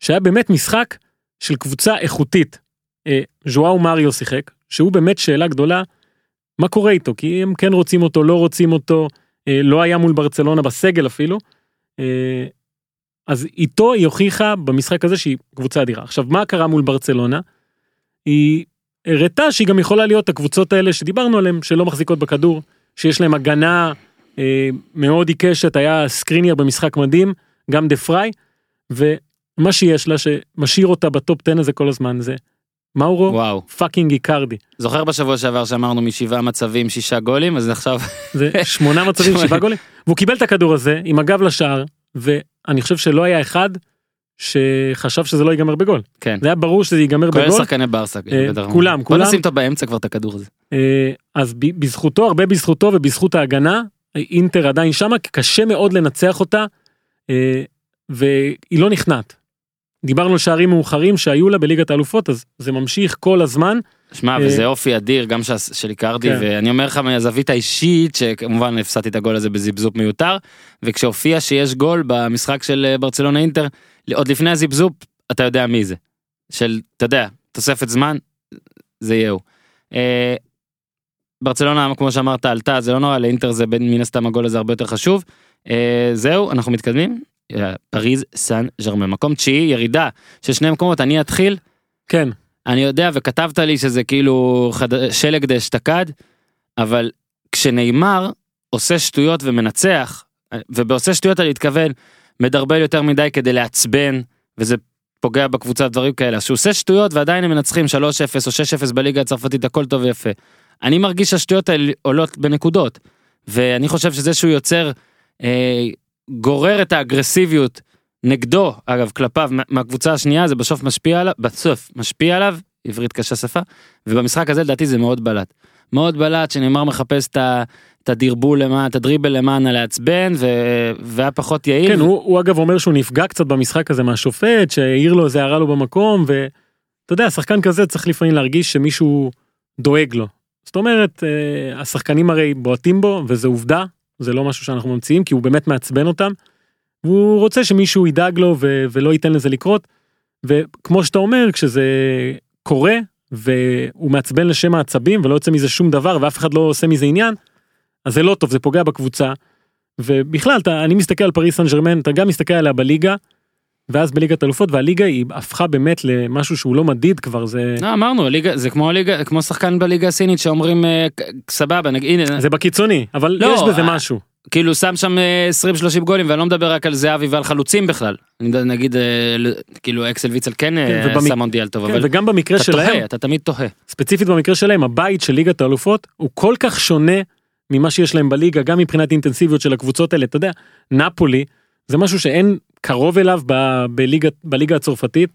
שהיה באמת משחק של קבוצה איכותית. אה, ז'ואאו מריו שיחק, שהוא באמת שאלה גדולה, מה קורה איתו? כי הם כן רוצים אותו, לא רוצים אותו, אה, לא היה מול ברצלונה בסגל אפילו. אה, אז איתו היא הוכיחה במשחק הזה שהיא קבוצה אדירה. עכשיו, מה קרה מול ברצלונה? היא הראתה שהיא גם יכולה להיות הקבוצות האלה שדיברנו עליהן, שלא מחזיקות בכדור, שיש להם הגנה אה, מאוד עיקשת, היה סקריניאר במשחק מדהים, גם דה פריי, ומה שיש לה שמשאיר אותה בטופ 10 הזה כל הזמן זה מאורו וואו. fucking איקרדי. זוכר בשבוע שעבר שאמרנו משבעה מצבים שישה גולים אז עכשיו זה שמונה מצבים. שבעה גולים, והוא קיבל את הכדור הזה עם הגב לשער, ואני חושב שלא היה אחד שחשב שזה לא ייגמר בגול. כן. זה היה ברור שזה ייגמר כולל בגול. שחקני ברסה. אה, בטח. כולם, כולם. נשים אותו באמצע כבר את הכדור הזה. אה, אז ב- בזכותו, הרבה בזכותו ובזכות ההגנה, אינטר עדיין שמה, קשה מאוד לנצח אותה, אה, והיא לא נכנעת. דיברנו על שערים מאוחרים שהיו לה בליגת האלופות, אז זה ממשיך כל הזמן. שמע, אה, וזה אופי אדיר גם של- של איקרדי, כן. ואני אומר לך מהזווית האישית, שכמובן הפסדתי את הגול הזה בזיבזופ מיותר, וכשהופיע שיש גול במשחק של אה, ברצלונה אינטר, עוד לפני הזיבזופ, אתה יודע מי זה. של, אתה יודע, תוספת זמן, זה יהיה הוא. אה, ברצלונה, כמו שאמרת, עלתה, זה לא נורא, לאינטר זה בין מן הסתם הגול הזה הרבה יותר חשוב. אה, זהו, אנחנו מתקדמים. אה, פריז סן ז'רמן, מקום תשיעי, ירידה של שני מקומות, אני אתחיל. כן, אני יודע וכתבת לי שזה כאילו חד... שלג דאשתקד, אבל כשנאמר עושה שטויות ומנצח, ובעושה שטויות אני מתכוון, מדרבל יותר מדי כדי לעצבן, וזה פוגע בקבוצה דברים כאלה, שהוא עושה שטויות ועדיין הם מנצחים 3-0 או 6-0 בליגה הצרפתית הכל טוב ויפה. אני מרגיש שהשטויות האלה עולות בנקודות, ואני חושב שזה שהוא יוצר, אה, גורר את האגרסיביות נגדו, אגב, כלפיו, מה- מהקבוצה השנייה, זה בסוף משפיע עליו, בסוף משפיע עליו, עברית קשה שפה, ובמשחק הזה לדעתי זה מאוד בלט. מאוד בלט שנאמר מחפש את ה- את הדרבול למען, את הדריבל למען הלעצבן, ו- והיה פחות יעיל. כן, הוא, הוא אגב אומר שהוא נפגע קצת במשחק הזה מהשופט, שהעיר לו איזה הערה לו במקום, ואתה יודע, שחקן כזה צריך לפעמים להרגיש שמישהו דואג לו. זאת אומרת, אה, השחקנים הרי בועטים בו, וזה עובדה, זה לא משהו שאנחנו ממציאים, כי הוא באמת מעצבן אותם, והוא רוצה שמישהו ידאג לו ו- ולא ייתן לזה לקרות, וכמו שאתה אומר, כשזה קורה, והוא מעצבן לשם העצבים, ולא יוצא מזה שום דבר, ואף אחד לא עושה מזה עניין, אז זה לא טוב, זה פוגע בקבוצה. ובכלל, אתה, אני מסתכל על פריס סן ג'רמן, אתה גם מסתכל עליה בליגה, ואז בליגת אלופות, והליגה היא הפכה באמת למשהו שהוא לא מדיד כבר, זה, לא, אמרנו, ליגה, זה כמו ליגה, כמו שחקן בליגה הסינית שאומרים, אה, סבבה, נגיד, הנה, זה בקיצוני, אבל לא, יש בזה אה, משהו. כאילו שם שם אה, 20-30 גולים, ואני לא מדבר רק על זהבי ועל חלוצים בכלל. נגיד, אה, כאילו אקסל ויצל כן אה, כן, ובמק- מונדיאל טוב, כן, אבל וגם במקרה אתה שלהם, תוהה, אתה תמיד תוהה. ספציפית במקרה שלהם, הבית של ליגת האלופות הוא כל כך שונה ממה שיש להם בליגה, גם מבחינת אינטנסיביות של הקבוצות האלה, אתה יודע, נפולי זה משהו שאין קרוב אליו ב- בליגה, בליגה הצרפתית,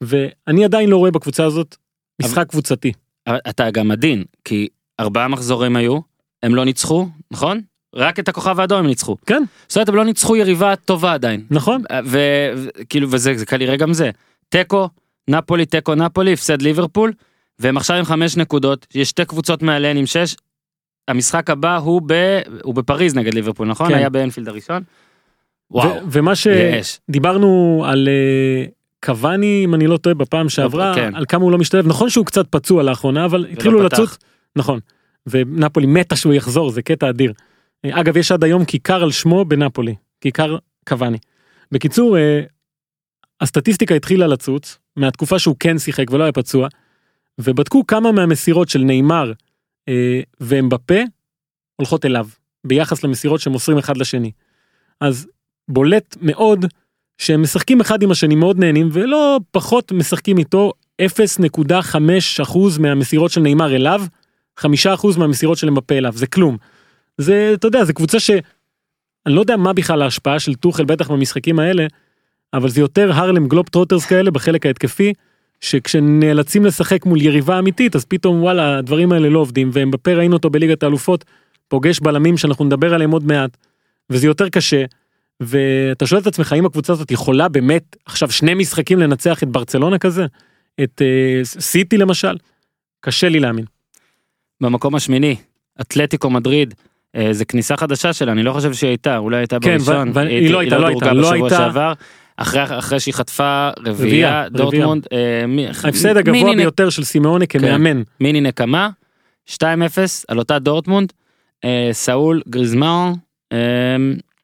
ואני עדיין לא רואה בקבוצה הזאת משחק קבוצתי. אבל אתה גם עדין, כי ארבעה מחזורים היו, הם לא ניצחו, נכון? רק את הכוכב האדום הם ניצחו. כן, זאת אומרת, הם לא ניצחו יריבה טובה עדיין. נכון? וכאילו, וזה זה כנראה גם זה. תיקו, נפולי, תיקו, נפולי, הפסד ליברפול, והם עכשיו עם חמש נקודות, יש שתי קבוצות מעליהן עם שש. המשחק הבא הוא, ב... הוא בפריז נגד ליברפול, נכון? כן. היה באנפילד הראשון. וואו, ומה. שדיברנו על אה, קוואני, אם אני לא טועה, בפעם שעברה, כן. על כמה הוא לא משתלב, נכון שהוא קצת פצוע לאחרונה, אבל התחילו. לצוץ, נכון, ונפולי מתה שהוא יחזור, זה קטע אדיר. אה, אגב, יש עד היום כיכר על שמו בנפולי, כיכר קוואני. בקיצור, אה, הסטטיסטיקה התחילה לצוץ, מהתקופה שהוא כן שיחק ולא היה פצוע, ובדקו כמה מהמסירות של נאמר אה, ואמבפה הולכות אליו, ביחס למסירות שמוסרים אחד לשני. אז בולט מאוד שהם משחקים אחד עם השני מאוד נהנים ולא פחות משחקים איתו 0.5% מהמסירות של נאמר אליו 5% מהמסירות של אמבפה אליו זה כלום. זה אתה יודע זה קבוצה ש... אני לא יודע מה בכלל ההשפעה של טוחל בטח במשחקים האלה אבל זה יותר הרלם גלוב טרוטרס כאלה בחלק ההתקפי שכשנאלצים לשחק מול יריבה אמיתית אז פתאום וואלה הדברים האלה לא עובדים ואמבפה ראינו אותו בליגת האלופות פוגש בלמים שאנחנו נדבר עליהם עוד מעט וזה יותר קשה. ואתה שואל את עצמך האם הקבוצה הזאת יכולה באמת עכשיו שני משחקים לנצח את ברצלונה כזה? את אה, סיטי למשל? קשה לי להאמין. במקום השמיני, אתלטיקו מדריד, אה, זה כניסה חדשה שלה, אני לא חושב שהיא הייתה, אולי הייתה כן, בראשון. ו- והיא לא הייתה, לא דורגה הייתה, לא הייתה. שעבר. אחרי, אחרי שהיא חטפה רביעייה. דורטמונד, אה, מי- ההפסד הגבוה מיני נ- ביותר של סימאונה כמאמן. מיני נקמה, 2-0 על אותה דורטמונד, אה, סאול גריזמאון, אה,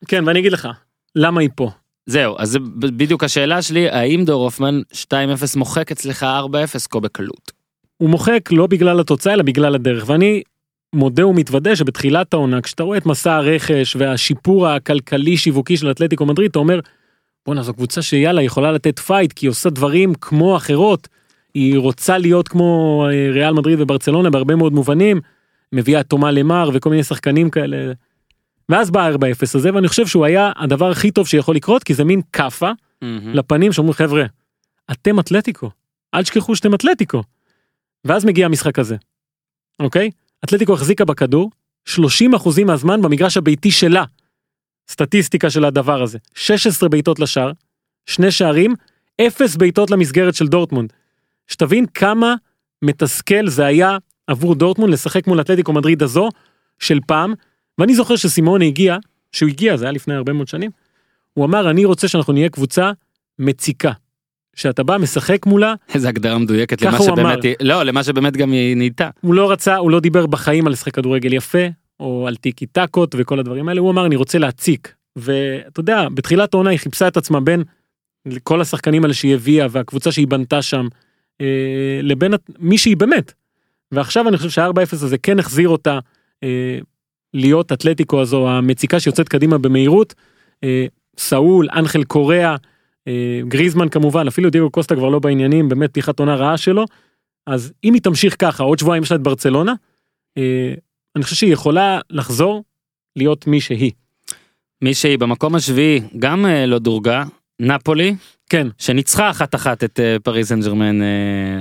כן ואני אגיד לך למה היא פה. זהו, אז זה בדיוק השאלה שלי, האם דור הופמן 2-0 מוחק אצלך 4-0 כה בקלות? הוא מוחק לא בגלל התוצאה אלא בגלל הדרך ואני מודה ומתוודה שבתחילת העונה כשאתה רואה את מסע הרכש והשיפור הכלכלי שיווקי של אתלטיקו מדריד אתה אומר בואנה זו קבוצה שיאללה יכולה לתת פייט כי היא עושה דברים כמו אחרות. היא רוצה להיות כמו אה, ריאל מדריד וברצלונה בהרבה מאוד מובנים. מביאה תומא למאר וכל מיני שחקנים כאלה. ואז בא 4-0 הזה ואני חושב שהוא היה הדבר הכי טוב שיכול לקרות כי זה מין כאפה לפנים שאומרים חבר'ה אתם אתלטיקו אל תשכחו שאתם אתלטיקו. ואז מגיע המשחק הזה. אוקיי? אתלטיקו החזיקה בכדור 30% מהזמן במגרש הביתי שלה. סטטיסטיקה של הדבר הזה 16 בעיטות לשער, שני שערים, אפס בעיטות למסגרת של דורטמונד. שתבין כמה מתסכל זה היה עבור דורטמונד לשחק מול אתלטיקו מדריד הזו של פעם, ואני זוכר שסימון הגיע, שהוא הגיע, זה היה לפני הרבה מאוד שנים, הוא אמר, אני רוצה שאנחנו נהיה קבוצה מציקה. שאתה בא, משחק מולה, איזה הגדרה מדויקת למה שבאמת. היא- לא, למה שבאמת גם היא נהייתה. הוא לא רצה, הוא לא דיבר בחיים על לשחק כדורגל יפה, או על טיקי טקות וכל הדברים האלה, הוא אמר אני רוצה להציק. ואתה יודע, בתחילת העונה היא חיפשה את עצמה בין כל השחקנים האלה שהיא הביאה והקבוצה שהיא בנתה שם, אה, לבין מי שהיא באמת. ועכשיו אני חושב שה-4-0 הזה כן החזיר אותה אה, להיות אתלטיקו הזו המציקה שיוצאת קדימה במהירות. אה, סאול, אנחל קוריאה, אה, גריזמן כמובן, אפילו דיגו קוסטה כבר לא בעניינים, באמת פתיחת עונה רעה שלו. אז אם היא תמשיך ככה, עוד שבועיים יש לה את ברצלונה, אה, אני חושב שהיא יכולה לחזור להיות מי שהיא. מי שהיא במקום השביעי גם אה, לא דורגה, נפולי, כן, שניצחה אחת אחת את אה, פריס סן ג'רמן. אה,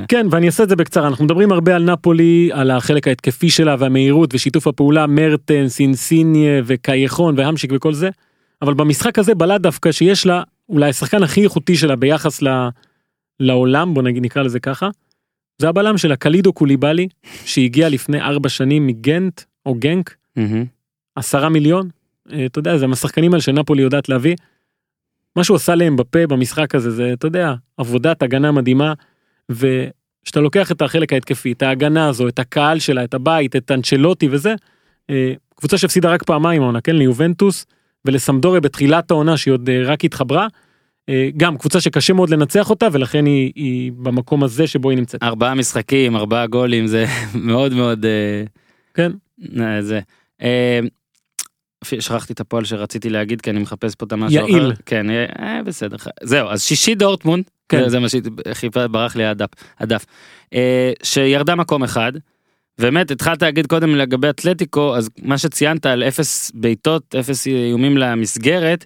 כן, ואני אעשה את זה בקצרה, אנחנו מדברים הרבה על נפולי, על החלק ההתקפי שלה והמהירות ושיתוף הפעולה, מרטנס, אינסיניה וקייחון והמשיק וכל זה, אבל במשחק הזה בלט דווקא שיש לה אולי השחקן הכי איכותי שלה ביחס ל... לעולם, בוא נגיד נקרא לזה ככה, זה הבלם שלה, קלידו קוליבאלי, שהגיע לפני ארבע שנים מגנט או גנק. עשרה מיליון, אה, אתה יודע, זה השחקנים האלה שנפולי יודעת להביא. מה שהוא עשה להם בפה במשחק הזה, זה, אתה יודע, עבודת הגנה מדהימה, וכשאתה לוקח את החלק ההתקפי, את ההגנה הזו, את הקהל שלה, את הבית, את אנצ'לוטי וזה, אה, קבוצה שהפסידה רק פעמיים העונה, כן, ליובנטוס ולסמדוריה בתחילת העונה שהיא עוד אה, רק התחברה, אה, גם קבוצה שקשה מאוד לנצח אותה, ולכן היא, היא במקום הזה שבו היא נמצאת. ארבעה משחקים, ארבעה גולים, זה מאוד מאוד... כן, זה. שכחתי את הפועל שרציתי להגיד כי אני מחפש פה את המשהו יעיל. אחר. כן, אה, אה, בסדר. זהו, אז שישי דורטמונד, כן. זה מה שחיפה ברח לי הדף, הדף. אה, שירדה מקום אחד. באמת התחלת להגיד קודם לגבי אתלטיקו אז מה שציינת על אפס בעיטות אפס איומים למסגרת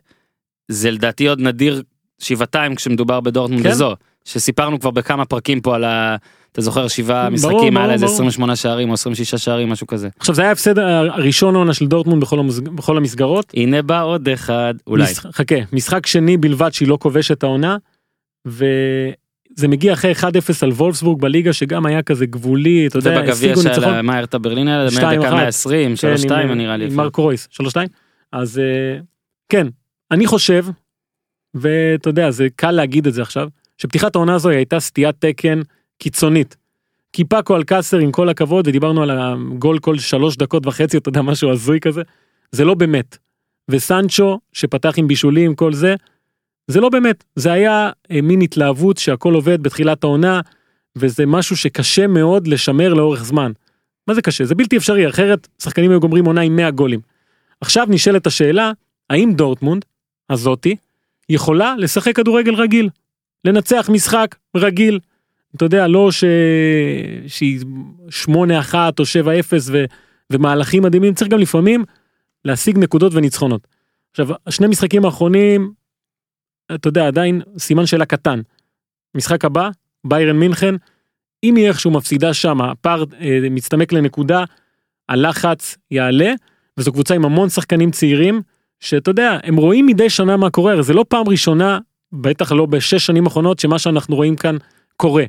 זה לדעתי עוד נדיר שבעתיים כשמדובר בדורטמונד כן. הזו שסיפרנו כבר בכמה פרקים פה על ה... אתה זוכר שבעה משחקים היה איזה ברור. 28 שערים או 26 שערים משהו כזה. עכשיו זה היה ההפסד הראשון העונה של דורטמונד בכל, המס... בכל המסגרות. הנה בא עוד אחד אולי. מש... חכה, משחק שני בלבד שהיא לא כובשת העונה, וזה מגיע אחרי 1-0 על וולפסבורג בליגה שגם היה כזה גבולי, אתה זה יודע, בגביע השיגו של הרתה ברלין שתיים דקה אחת. 120, כן, 3-2 עם, נראה לי. מרקו רויס, 3-2. אז אה, כן, אני חושב, ואתה יודע, זה קל להגיד את זה עכשיו, שפתיחת העונה הזו הייתה סטיית תקן קיצונית. כי פאקו אלקאסר עם כל הכבוד ודיברנו על הגול כל שלוש דקות וחצי אתה יודע משהו הזוי כזה זה לא באמת. וסנצ'ו שפתח עם בישולים כל זה זה לא באמת זה היה אה, מין התלהבות שהכל עובד בתחילת העונה וזה משהו שקשה מאוד לשמר לאורך זמן. מה זה קשה זה בלתי אפשרי אחרת שחקנים היו גומרים עונה עם 100 גולים. עכשיו נשאלת השאלה האם דורטמונד הזאתי יכולה לשחק כדורגל רגיל לנצח משחק רגיל אתה יודע, לא ש... שהיא 8-1 או 7-0 ו... ומהלכים מדהימים, צריך גם לפעמים להשיג נקודות וניצחונות. עכשיו, השני משחקים האחרונים, אתה יודע, עדיין סימן שאלה קטן. משחק הבא, ביירן מינכן, אם היא איכשהו מפסידה שם, הפער אה, מצטמק לנקודה, הלחץ יעלה, וזו קבוצה עם המון שחקנים צעירים, שאתה יודע, הם רואים מדי שנה מה קורה, זה לא פעם ראשונה, בטח לא בשש שנים האחרונות, שמה שאנחנו רואים כאן קורה.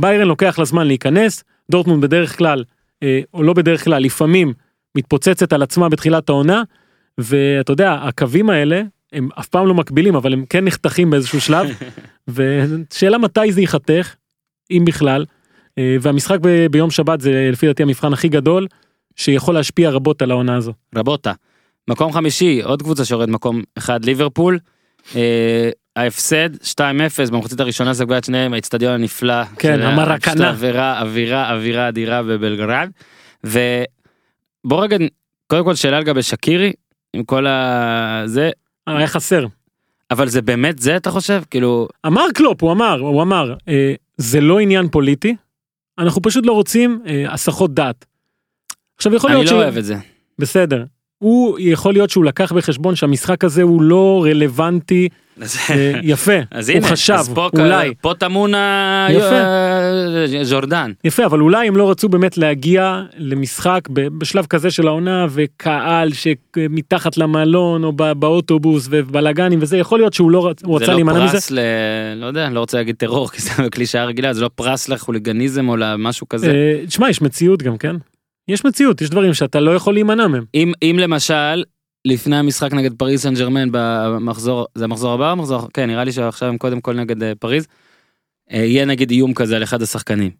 ביירן לוקח לה זמן להיכנס, דורטמונד בדרך כלל, אה, או לא בדרך כלל, לפעמים מתפוצצת על עצמה בתחילת העונה, ואתה יודע, הקווים האלה, הם אף פעם לא מקבילים, אבל הם כן נחתכים באיזשהו שלב, ושאלה מתי זה ייחתך, אם בכלל, אה, והמשחק ב- ביום שבת זה לפי דעתי המבחן הכי גדול, שיכול להשפיע רבות על העונה הזו. רבותה. מקום חמישי, עוד קבוצה שיורד מקום אחד, ליברפול. אה, ההפסד 2-0 במחצית הראשונה סגבה את שניהם האצטדיון הנפלא. כן, המרקנה. אווירה אווירה אווירה אדירה בבלגרד. ובוא רגע קודם כל שאלה לגבי שקירי עם כל ה... זה היה חסר. אבל זה באמת זה אתה חושב כאילו אמר קלופ, הוא אמר, הוא אמר, אה, זה לא עניין פוליטי, אנחנו פשוט לא רוצים אה, הסחות דעת. עכשיו יכול אני להיות לא אוהב את זה. בסדר. הוא יכול להיות שהוא לקח בחשבון שהמשחק הזה הוא לא רלוונטי אה, יפה אז הוא הנה, חשב אז פה, אולי פה טמון. אה, ז'ורדן. יפה אבל אולי הם לא רצו באמת להגיע למשחק בשלב כזה של העונה וקהל שמתחת למלון או בא- באוטובוס ובלאגנים וזה יכול להיות שהוא לא זה רצה לא להימנע מזה. פרס ל... לא יודע, אני לא רוצה להגיד טרור, כי זה קלישאה רגילה, זה לא פרס לחוליגניזם או למשהו כזה. אה, תשמע יש מציאות גם כן. יש מציאות יש דברים שאתה לא יכול להימנע מהם. אם, אם למשל, לפני המשחק נגד פריז סן ג'רמן במחזור, זה המחזור הבא המחזור? כן, נראה לי שעכשיו הם קודם כל נגד אה, פריז. אה, יהיה נגיד איום כזה על אחד השחקנים.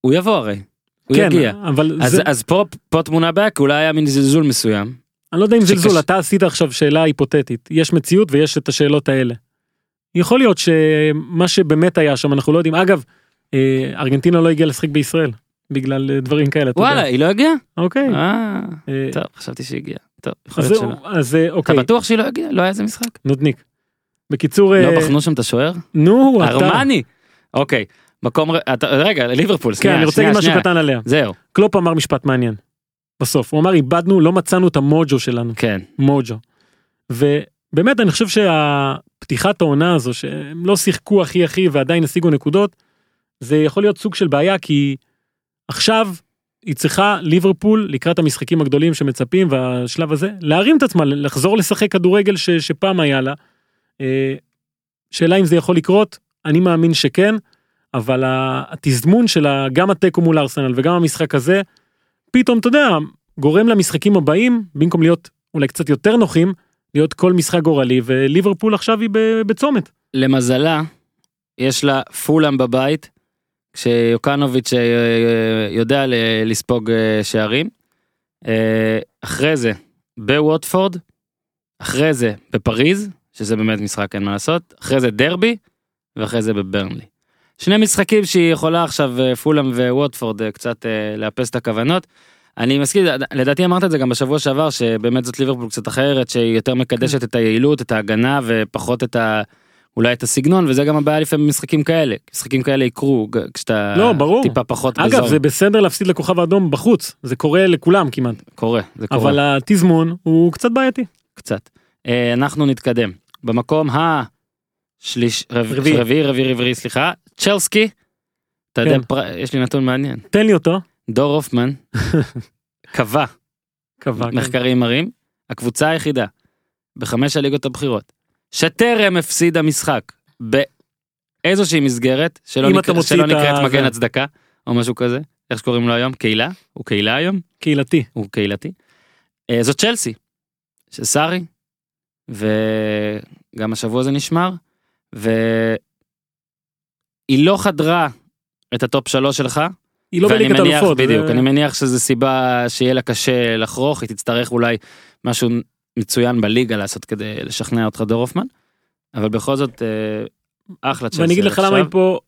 הוא יבוא הרי. הוא כן יגיע. אבל אז, זה, אז פה, פה תמונה בעיה, כי אולי היה מין זלזול מסוים. אני לא יודע אם שקש- זלזול אתה עשית עכשיו שאלה היפותטית יש מציאות ויש את השאלות האלה. יכול להיות שמה שבאמת היה שם אנחנו לא יודעים אגב אה, ארגנטינה לא הגיעה לשחק בישראל בגלל אה, דברים כאלה. אתה. וואלה, היא לא הגיעה? אוקיי. אה, אה, טוב, חשבתי שהיא הגיעה. טוב, יכול להיות שלא. אז אה, אתה אוקיי בטוח שהיא לא הגיעה? לא היה איזה משחק? נודניק. בקיצור לא בחנו שם את השוער? נו אתה ארמני. אוקיי. מקום, אתה- רגע, ליברפול, כן אני רוצה להגיד משהו. קטן עליה זהו, קלופ אמר משפט מעניין. בסוף הוא אמר איבדנו לא מצאנו את המוג'ו שלנו כן. מוג'ו. ובאמת אני חושב שהפתיחת העונה הזו שהם לא שיחקו הכי הכי ועדיין השיגו נקודות זה יכול להיות סוג של בעיה כי עכשיו היא צריכה ליברפול לקראת המשחקים הגדולים שמצפים והשלב הזה להרים את עצמה לחזור לשחק כדורגל ש, שפעם היה לה. אה, שאלה אם זה יכול לקרות אני מאמין שכן אבל התזמון של גם התיקו מול ארסנל וגם המשחק הזה פתאום אתה יודע גורם למשחקים הבאים במקום להיות אולי קצת יותר נוחים להיות כל משחק גורלי וליברפול עכשיו היא בצומת. למזלה, יש לה פולאם בבית, כשיוקנוביץ' אה, אה, יודע לספוג אה, שערים. אחרי זה, בווטפורד, אחרי זה בפריז, שזה באמת משחק אין מה לעשות, אחרי זה דרבי, ואחרי זה בברנלי. שני משחקים שהיא יכולה עכשיו, פולאם וווטפורד, קצת לאפס את הכוונות. אני מסכים, לדעתי אמרת את זה גם בשבוע שעבר, שבאמת זאת ליברפול קצת אחרת, שהיא יותר מקדשת את היעילות, את ההגנה, ופחות את ה... אולי את הסגנון, וזה גם הבעיה לפעמים במשחקים כאלה. משחקים כאלה יקרו כשאתה לא, ברור. טיפה פחות אגב בזון. זה בסדר להפסיד לכוכב האדום בחוץ זה קורה לכולם כמעט קורה, זה קורה. אבל התזמון הוא קצת בעייתי. קצת. אה, אנחנו נתקדם. במקום השליש... רב- רביעי. רביעי, רביעי, רביעי, סליחה. צ'לסקי. אתה יודע, כן. פר... יש לי נתון מעניין. תן לי אותו. דור הופמן קבע, קבע. כן. מחקרים מראים, הקבוצה היחידה בחמש הליגות הבכירות, שטרם הפסידה משחק באיזושהי מסגרת, שלא, נקרא, שלא את ה- נקראת מגן. הצדקה, או משהו כזה, איך שקוראים לו היום? קהילה? הוא קהילה היום? קהילתי. הוא קהילתי. אה, זאת צ'לסי, של סארי, וגם השבוע זה נשמר, והיא לא חדרה את הטופ שלוש שלך, היא לא בליגת אלופות. בדיוק, זה- אני מניח שזה סיבה שיהיה לה קשה לחדור, היא תצטרך אולי משהו מצוין בליגה לעשות כדי לשכנע אותך דור הופמן, אבל בכל זאת, אה, אחלה צ'לסי ואני אגיד לך. למה היא פה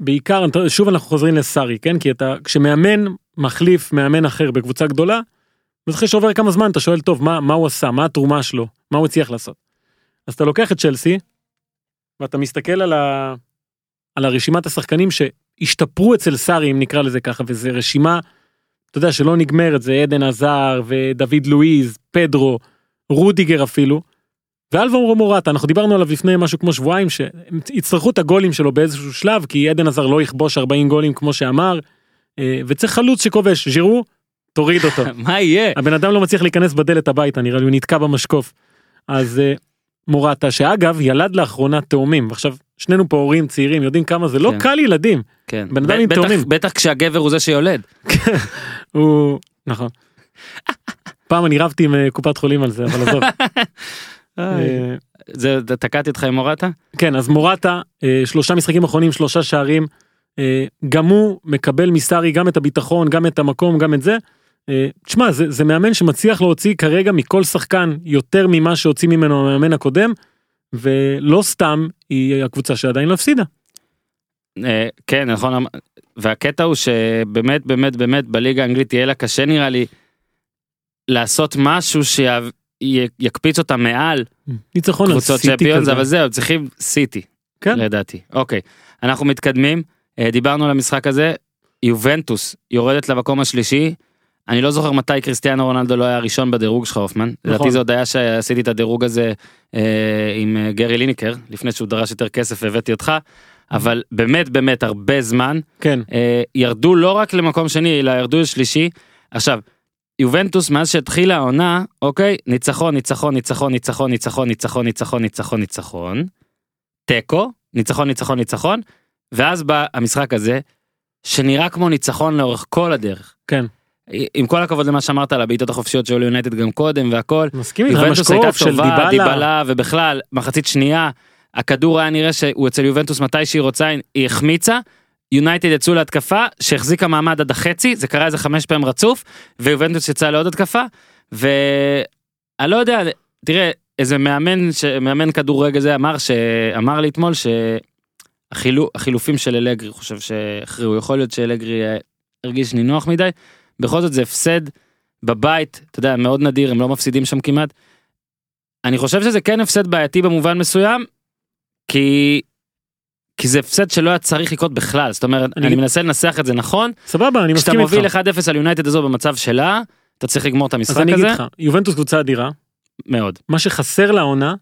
בעיקר שוב אנחנו חוזרים לסארי כן כי אתה כשמאמן מחליף מאמן אחר בקבוצה גדולה. אז אחרי שעובר כמה זמן אתה שואל טוב מה מה הוא עשה מה התרומה שלו מה הוא הצליח לעשות. אז אתה לוקח את צ'לסי ואתה מסתכל על, ה... על הרשימת השחקנים שהשתפרו אצל סארי אם נקרא לזה ככה וזה רשימה. אתה יודע שלא נגמרת זה עדן עזר ודוד לואיז פדרו רודיגר אפילו. ואלבום מורטה אנחנו דיברנו עליו לפני משהו כמו שבועיים שהם יצטרכו את הגולים שלו באיזשהו שלב כי עדן עזר לא יכבוש 40 גולים כמו שאמר אה, וצריך חלוץ שכובש ז'ירו תוריד אותו מה יהיה? הבן אדם לא מצליח להיכנס בדלת הביתה נראה לי הוא נתקע במשקוף. אז אה, מורטה שאגב ילד לאחרונה תאומים ועכשיו שנינו פה הורים צעירים יודעים כמה זה לא כן. קל ילדים כן. בן אדם עם תאומים. בטח כשהגבר הוא זה שיולד. הוא נכון. פעם אני רבתי עם אה, קופת חולים על זה אבל עזוב. אה, זה תקעתי אותך עם מורטה? כן אז מורטה אה, שלושה משחקים אחרונים שלושה שערים גם הוא מקבל מסארי גם את הביטחון גם את המקום גם את זה. תשמע זה, זה מאמן שמצליח להוציא כרגע מכל שחקן יותר ממה שהוציא ממנו המאמן הקודם ולא סתם היא הקבוצה שעדיין לא הפסידה. כן נכון והקטע הוא שבאמת באמת באמת בליגה האנגלית יהיה לה קשה נראה לי לעשות משהו שיקפיץ אותה מעל ניצחון על קבוצות צ'מפיונס כזה. אבל זהו צריכים סיטי כן. לדעתי אוקיי אנחנו מתקדמים אה, דיברנו על המשחק הזה יובנטוס יורדת למקום השלישי אני לא זוכר מתי קריסטיאנו רונלדו לא היה ראשון בדירוג שלך הופמן. לדעתי זה עוד היה שעשיתי את הדירוג הזה אה, עם אה, גרי ליניקר לפני שהוא דרש יותר כסף והבאתי אותך. אבל באמת באמת הרבה זמן כן, אה, ירדו לא רק למקום שני אלא ירדו לשלישי. עכשיו יובנטוס מאז שהתחילה העונה אוקיי ניצחון ניצחון ניצחון ניצחון ניצחון ניצחון ניצחון ניצחון ניצחון. תיקו ניצחון ניצחון ניצחון ואז בא המשחק הזה שנראה כמו ניצחון לאורך כל הדרך. כן. עם כל הכבוד למה שאמרת על הבעיטות החופשיות שהיו ליונייטד גם קודם והכל. מסכים איתך, יובנטוס הייתה משקוף של טובה, דיבלה. דיבלה ובכלל מחצית שנייה הכדור היה נראה שהוא אצל יובנטוס מתי שהיא רוצה היא החמיצה. יונייטד יצאו להתקפה שהחזיקה מעמד עד החצי זה קרה איזה חמש פעמים רצוף ויובנטוס יצאה לעוד התקפה ואני לא יודע תראה איזה מאמן שמאמן כדורגל זה אמר שאמר לי אתמול שהחילופים של אלגרי חושב שהכריעו יכול להיות שאלגרי אה, הרגיש נינוח מדי בכל זאת זה הפסד בבית אתה יודע מאוד נדיר הם לא מפסידים שם כמעט. אני חושב שזה כן הפסד בעייתי במובן מסוים כי כי זה הפסד שלא היה צריך לקרות בכלל זאת אומרת אני- אני, מנסה לנסח את זה נכון סבבה, אני כשאתה מסכים איתך. מוביל 1-0 על יונייטד הזו במצב שלה אתה צריך לגמור את אז המשחק אני אגיד הזה לך, יובנטוס קבוצה אדירה, מאוד. מה שחסר לעונה,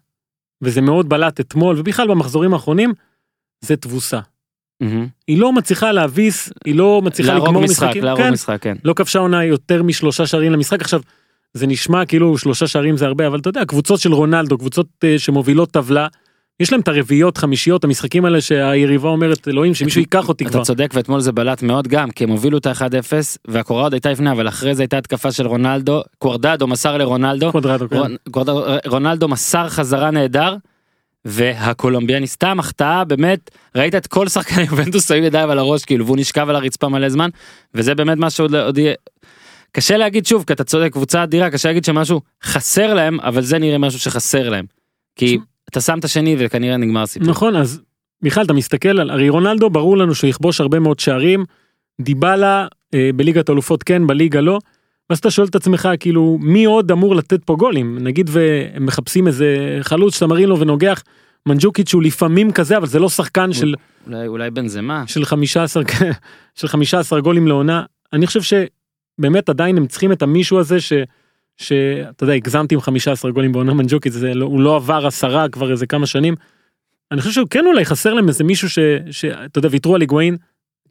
וזה מאוד בלט אתמול ובכלל במחזורים האחרונים, זה תבוסה. מהמם. היא לא מצליחה להביס, היא לא מצליחה לגמור משחק משחקים. להרוג כן, משחק כן. לא כבשה עונה יותר משלושה שערים למשחק עכשיו. זה נשמע כאילו שלושה שערים זה הרבה אבל אתה יודע קבוצות של רונלדו קבוצות אה, שמובילות טבלה. יש להם את הרביעיות חמישיות המשחקים האלה שהיריבה אומרת אלוהים שמישהו ייקח אותי כבר. אתה צודק ואתמול זה בלט מאוד גם כי הם הובילו את ה-1-0 והקורה עוד הייתה לפני אבל אחרי זה הייתה התקפה של רונלדו קוורדדו מסר לרונלדו קוודרטו, כן. רונ- קוורדדו- רונלדו מסר חזרה נהדר. והקולומביאני סתם החטאה באמת ראית את כל שחקני יובנטוס היו ידיים על הראש כאילו והוא נשכב על הרצפה מלא זמן וזה באמת מה שעוד עוד יהיה. קשה להגיד שוב כי אתה צודק קבוצה אדירה קשה להגיד שמשהו חסר להם אבל זה נראה משהו שחסר להם. כי אתה שם את השני וכנראה נגמר הסיפור. נכון אז מיכל אתה מסתכל על הרי רונלדו ברור לנו שהוא יכבוש הרבה מאוד שערים. דיבלה אה, בליגת אלופות כן בליגה לא. ואז אתה שואל את עצמך כאילו מי עוד אמור לתת פה גולים נגיד והם מחפשים איזה חלוץ שאתה מרים לו ונוגח. מנג'וקיץ' הוא לפעמים כזה אבל זה לא שחקן של אולי אולי בנזמה. של 15 של 15 גולים לעונה אני חושב שבאמת עדיין הם צריכים את המישהו הזה ש. שאתה יודע הגזמתי עם 15 גולים בעונה מנג'וקית זה לא, הוא לא עבר עשרה כבר איזה כמה שנים. אני חושב שהוא כן אולי חסר להם איזה מישהו שאתה יודע ויתרו על היגואין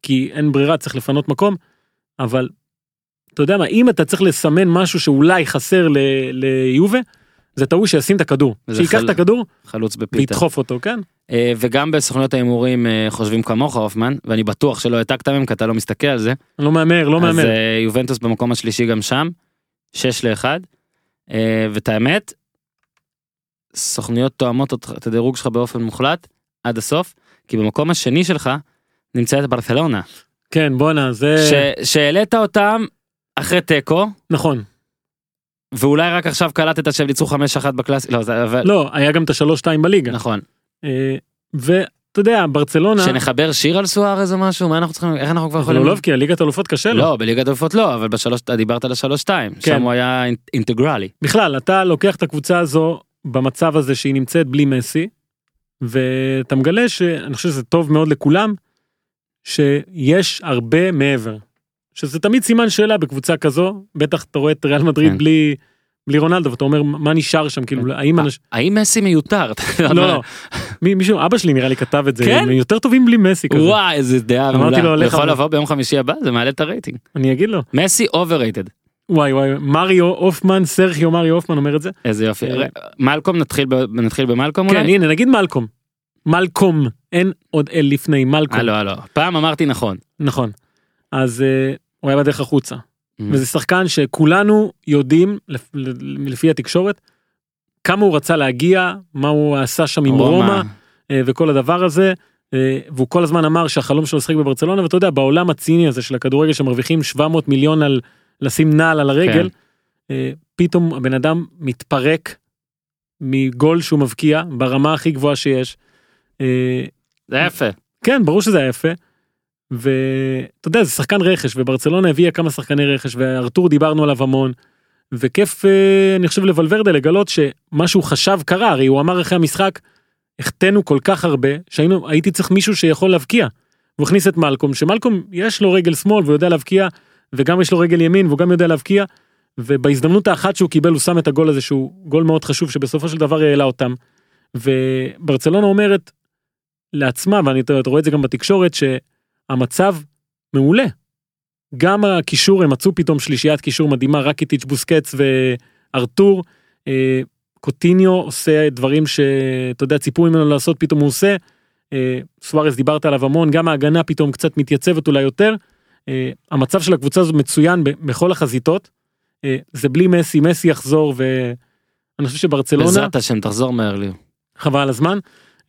כי אין ברירה צריך לפנות מקום אבל. אתה יודע מה אם אתה צריך לסמן משהו שאולי חסר ליובה זה ההוא שישים את הכדור שייקח חל- את הכדור חלוץ בפיתה. וידחוף אותו כן אה, וגם בסוכניות ההימורים אה, חושבים כמוך הופמן ואני בטוח שלא העתקת מהם כי אתה לא מסתכל על זה. לא מהמר לא אז מהמר אה, יובנטוס במקום השלישי גם שם. 6 ל-1. ואת האמת. סוכניות תואמות את הדירוג שלך באופן מוחלט עד הסוף כי במקום השני שלך נמצאת ברצלונה כן בואנה זה שהעלית אותם אחרי תיקו נכון ואולי רק עכשיו קלטת שהם ניצחו 5-1 בקלאסי לא זה אבל לא היה גם את השלוש שתיים בליגה נכון אה, ואתה יודע ברצלונה שנחבר שיר על סוארז או משהו? מה אנחנו צריכים איך אנחנו כבר יכולים לא כי הליגת אלופות קשה לו. לא בליגת אלופות לא אבל בשלוש אתה דיברת על השלוש שתיים כן. שם הוא היה אינ- אינטגרלי. בכלל אתה לוקח את הקבוצה הזו במצב הזה שהיא נמצאת בלי מסי ואתה מגלה שאני חושב שזה טוב מאוד לכולם שיש הרבה מעבר. שזה תמיד סימן שאלה בקבוצה כזו בטח אתה רואה את ריאל מדריד כן. בלי בלי רונלדו ואתה אומר מה נשאר שם? כאילו האם אנשים האם מסי מיותר? לא לא. מי- מישהו אבא שלי נראה לי כתב את זה כן? יותר טובים בלי מסי כזה. וואי איזה דעה אמרתי לו, יכול לבוא ביום חמישי הבא? זה מעלה את הרייטינג. אני אגיד לו. מסי overrated וואי וואי מריו הופמן סרחיו מריו הופמן אומר את זה. איזה יופי. אה, מלקום נתחיל נתחיל במלקום כן הנה נגיד מלקום. מלקום אין עוד אל לפני מלקום. הלו הלו. פעם אמרתי נכון. נכון. אז אה, הוא היה בדרך החוצה. וזה שחקן שכולנו יודעים לפ- לפי התקשורת כמה הוא רצה להגיע מה הוא עשה שם עם רומא אה, וכל הדבר הזה. אה, והוא כל הזמן אמר שהחלום שלו לשחק בברצלונה ואתה יודע בעולם הציני הזה של הכדורגל שמרוויחים 700 מיליון על לשים נעל על הרגל. אה, פתאום הבן אדם מתפרק מגול שהוא מבקיע ברמה הכי גבוהה שיש. זה יפה כן ברור שזה יפה. ואתה יודע זה שחקן רכש וברצלונה הביאה כמה שחקני רכש וארתור דיברנו עליו המון. וכיף אה, אני חושב לוולברדה לגלות שמה שהוא חשב קרה הרי הוא אמר אחרי המשחק החטאנו כל כך הרבה שהיינו הייתי צריך מישהו שיכול להבקיע. הוא הכניס את מלקום שמלקום יש לו רגל שמאל והוא יודע להבקיע וגם יש לו רגל ימין והוא גם יודע להבקיע. ובהזדמנות האחת שהוא קיבל הוא שם את הגול הזה שהוא גול מאוד חשוב שבסופו של דבר העלה אותם. וברצלונה אומרת לעצמה ואני רואה את זה גם בתקשורת שהמצב מעולה. גם הקישור הם מצאו פתאום שלישיית קישור מדהימה רקיטיץ' בוסקץ וארתור. אה, קוטיניו עושה דברים שאתה יודע ציפו ממנו לעשות פתאום הוא עושה. אה, סוארס דיברת עליו המון גם ההגנה פתאום קצת מתייצבת אולי יותר. אה, המצב של הקבוצה הזו מצוין בכל החזיתות. אה, זה בלי מסי מסי יחזור ואני חושב שברצלונה בעזרת השם תחזור מהר לי. חבל הזמן.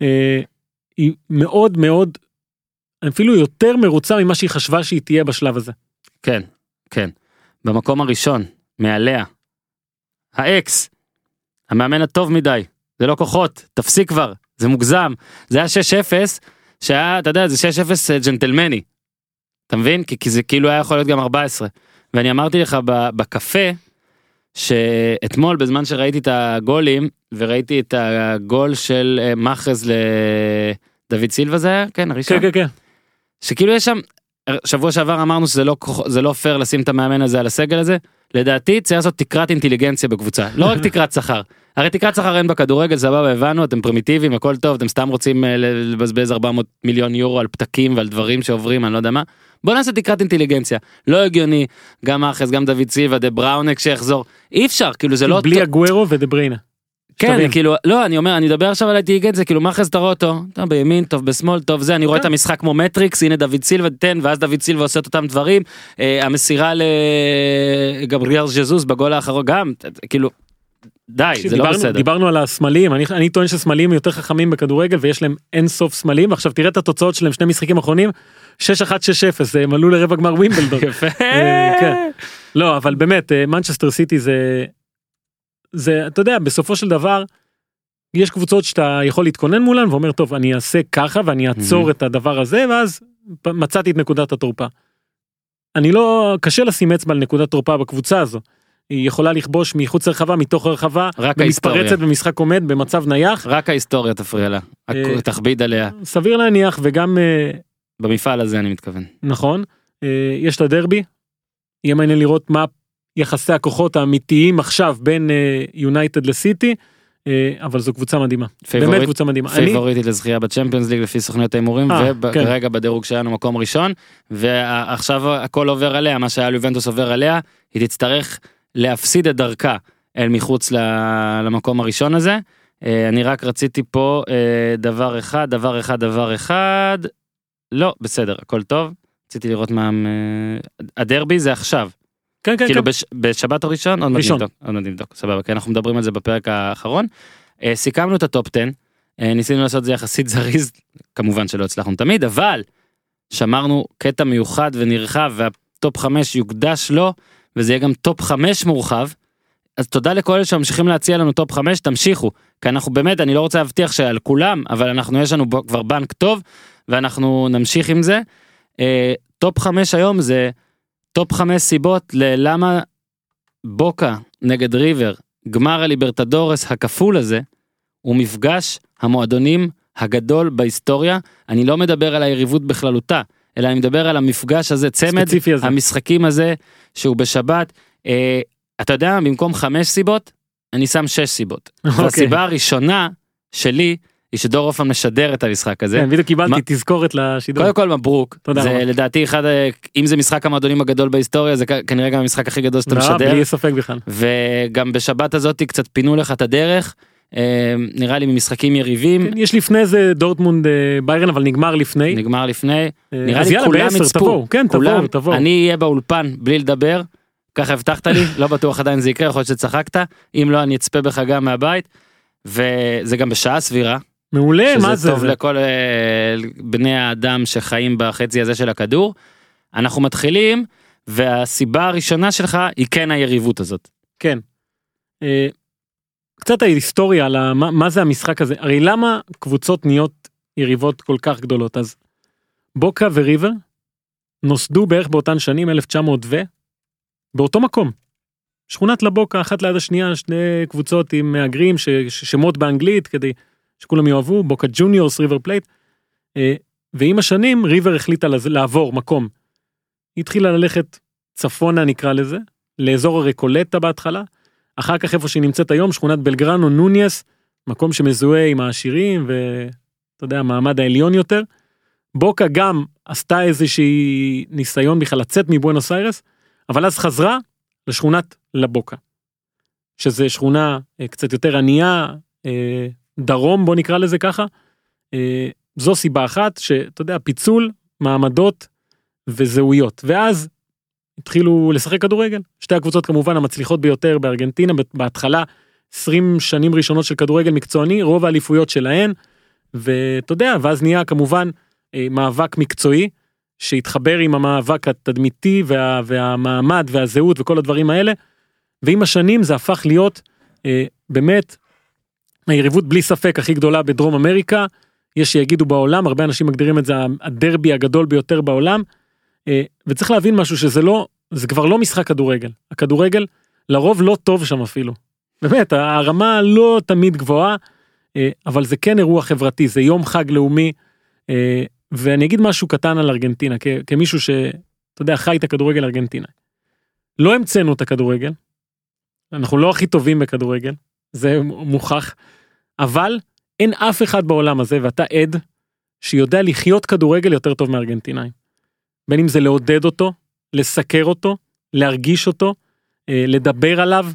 אה, היא מאוד מאוד אפילו יותר מרוצה ממה שהיא חשבה שהיא תהיה בשלב הזה. כן, כן. במקום הראשון, מעליה. האקס. המאמן הטוב מדי. זה לא כוחות, תפסיק כבר, זה מוגזם. זה היה 6-0, שהיה, אתה יודע, זה 6-0 ג'נטלמני. אתה מבין? כי, כי זה כאילו היה יכול להיות גם 14. ואני אמרתי לך בקפה, שאתמול בזמן שראיתי את הגולים, וראיתי את הגול של אה, מאחז לדוד סילבה זה היה? כן, הראשון. כן כן כן. שכאילו יש שם, שבוע שעבר אמרנו שזה לא, זה לא פייר לשים את המאמן הזה על הסגל הזה, לדעתי צריך לעשות תקרת אינטליגנציה בקבוצה, לא רק תקרת שכר. הרי תקרת שכר אין בכדורגל, סבבה, הבנו, אתם פרימיטיביים, הכל טוב, אתם סתם רוצים אה, לבזבז 400 מיליון יורו על פתקים ועל דברים שעוברים, אני לא יודע מה. בוא נעשה תקרת אינטליגנציה, לא הגיוני, גם מחרז, גם דוד סילבה, דה בריינה כשיחזור, אי אפשר, כאילו זה לא... בלי אגוארו ודה בריינה. כן. כאילו, לא, אני אומר, אני מדבר עכשיו על האינטליגנציה, כאילו, מחרז אתה רואה אותו, טוב בימין, טוב בשמאל, טוב זה, אני רואה את כן. המשחק כמו מטריקס, הנה דוד סילבה תן, ואז דוד סילבה עושה את אותם דברים, אה, המסירה לגבריאל ז'זוס בגול האחרון גם, כאילו, די, זה לא דיברנו- בסדר. דיברנו על הסמלים אני, אני טוען שסמלים יותר חכמים בכדורגל ויש להם אין סוף סמלים עכשיו תראה את התוצאות שלהם שני משחקים אחרונים 6-1-6-0 הם עלו לרבע גמר ווימבלדון. יפה. אה, כן. לא אבל באמת אה, מנצ'סטר סיטי זה זה אתה יודע בסופו של דבר. יש קבוצות שאתה יכול להתכונן מולן ואומר טוב אני אעשה ככה ואני אעצור Mhm. את הדבר הזה ואז מצאתי את נקודת התורפה. אני לא קשה לשים אצבע על נקודת תורפה בקבוצה הזו. היא יכולה לכבוש מחוץ לרחבה מתוך הרחבה רק ההיסטוריה. ומתפרצת במשחק עומד במצב נייח רק ההיסטוריה תפריע לה, אה, תכביד עליה, סביר להניח וגם אה, במפעל הזה אני מתכוון. נכון אה, יש את הדרבי. יהיה מעניין לראות מה יחסי הכוחות האמיתיים עכשיו בין יונייטד לסיטי אה, אבל זו קבוצה מדהימה. באמת פייבוריט- קבוצה מדהימה. אני, פייבוריטית לזכייה בצ'מפיונס ליג לפי סוכניות ההימורים אה, וכרגע בדירוג שלנו מקום ראשון ועכשיו הכל עובר עליה מה שהיה ליובנטוס עובר עליה היא תצטרך להפסיד את דרכה אל מחוץ למקום הראשון הזה. אה, אני רק רציתי פה אה, דבר אחד דבר אחד דבר אחד. לא בסדר הכל טוב. רציתי לראות מה אה, הדרבי זה עכשיו כן כן כאילו כן. בש, בשבת הראשון עוד מעט. נבדוק עוד מעט נבדוק סבבה כי אנחנו מדברים על זה בפרק האחרון. אה, סיכמנו את הטופ 10 אה, ניסינו לעשות את זה יחסית זריז כמובן שלא הצלחנו תמיד אבל שמרנו קטע מיוחד ונרחב והטופ 5 יוקדש לו וזה יהיה גם טופ 5 מורחב. אז תודה לכל אלה שממשיכים להציע לנו טופ 5 תמשיכו כי אנחנו באמת אני לא רוצה להבטיח שעל כולם אבל אנחנו יש לנו כבר בנק טוב ואנחנו נמשיך עם זה. אה, טופ 5 היום זה טופ 5 סיבות ללמה בוקה נגד ריבר גמר הליברטדורס הכפול הזה הוא מפגש המועדונים הגדול בהיסטוריה אני לא מדבר על היריבות בכללותה אלא אני מדבר על המפגש הזה צמד הזה. המשחקים הזה שהוא בשבת אה, אתה יודע במקום חמש סיבות אני שם שש סיבות אוקיי. והסיבה הראשונה שלי היא שדור אופן משדר את המשחק הזה. כן, בדיוק קיבלתי תזכורת לשידור. קודם כל מברוק תודה זה. לדעתי אחד אם זה משחק המועדונים הגדול בהיסטוריה זה כנראה גם המשחק הכי גדול שאתה לא, משדר. בלי ספק בכלל. וגם בשבת הזאת קצת פינו לך את הדרך. אה, נראה לי ממשחקים יריבים. כן, יש לפני זה דורטמונד אה, ביירן אבל נגמר לפני. נגמר לפני. אה, נראה אז לי יאללה, כולם יצפו. כן תבואו תבואו. אני אהיה באולפן בלי לדבר. ככה הבטחת לי לא בטוח עדיין זה יקרה יכול להיות שצחקת. אם לא אני אצפה בך גם מהבית. וזה גם בשעה סבירה מעולה מה שזה זה? טוב זה? לכל אה, בני האדם שחיים בחצי הזה של הכדור. אנחנו מתחילים והסיבה הראשונה שלך היא כן היריבות הזאת. כן. אה, קצת ההיסטוריה על מה- מה זה המשחק הזה הרי למה קבוצות נהיות יריבות כל כך גדולות אז בוקה וריבר נוסדו בערך באותן שנים 1900 ו באותו מקום. שכונת לבוקה אחת ליד השנייה שני קבוצות עם מהגרים ש- ש- שמות באנגלית כדי שכולם יאהבו בוקה ג'וניורס ריבר פלייט. אה, ועם השנים ריבר החליטה לעבור מקום. היא התחילה ללכת צפונה נקרא לזה, לאזור הרקולטה בהתחלה, אחר כך איפה שהיא נמצאת היום, שכונת בלגרנו נוניאס, מקום שמזוהה עם העשירים ואתה יודע, המעמד העליון יותר. בוקה גם עשתה איזושהי ניסיון בכלל לצאת מבואנוס איירס, אבל אז חזרה לשכונת לבוקה. שזה שכונה אה, קצת יותר ענייה, אה, דרום בוא נקרא לזה ככה. אה, זו סיבה אחת שאתה יודע, פיצול, מעמדות וזהויות. ואז התחילו לשחק כדורגל. שתי הקבוצות כמובן המצליחות ביותר בארגנטינה, בהתחלה 20 שנים ראשונות של כדורגל מקצועני, רוב האליפויות שלהן. ואתה יודע, ואז נהיה כמובן אה, מאבק מקצועי, שהתחבר עם המאבק התדמיתי וה, והמעמד והזהות וכל הדברים האלה. ועם השנים זה הפך להיות אה, באמת היריבות בלי ספק הכי גדולה בדרום אמריקה. יש שיגידו בעולם, הרבה אנשים מגדירים את זה הדרבי הגדול ביותר בעולם. אה, וצריך להבין משהו שזה לא, זה כבר לא משחק כדורגל. הכדורגל לרוב לא טוב שם אפילו. באמת, הרמה לא תמיד גבוהה, אה, אבל זה כן אירוע חברתי, זה יום חג לאומי. אה, ואני אגיד משהו קטן על ארגנטינה, כמישהו שאתה יודע, חי את הכדורגל ארגנטינה. לא המצאנו את הכדורגל, אנחנו לא הכי טובים בכדורגל, זה מוכח, אבל אין אף אחד בעולם הזה, ואתה עד, שיודע לחיות כדורגל יותר טוב מארגנטינאים. בין אם זה לעודד אותו, לסקר אותו, להרגיש אותו, אה, לדבר עליו.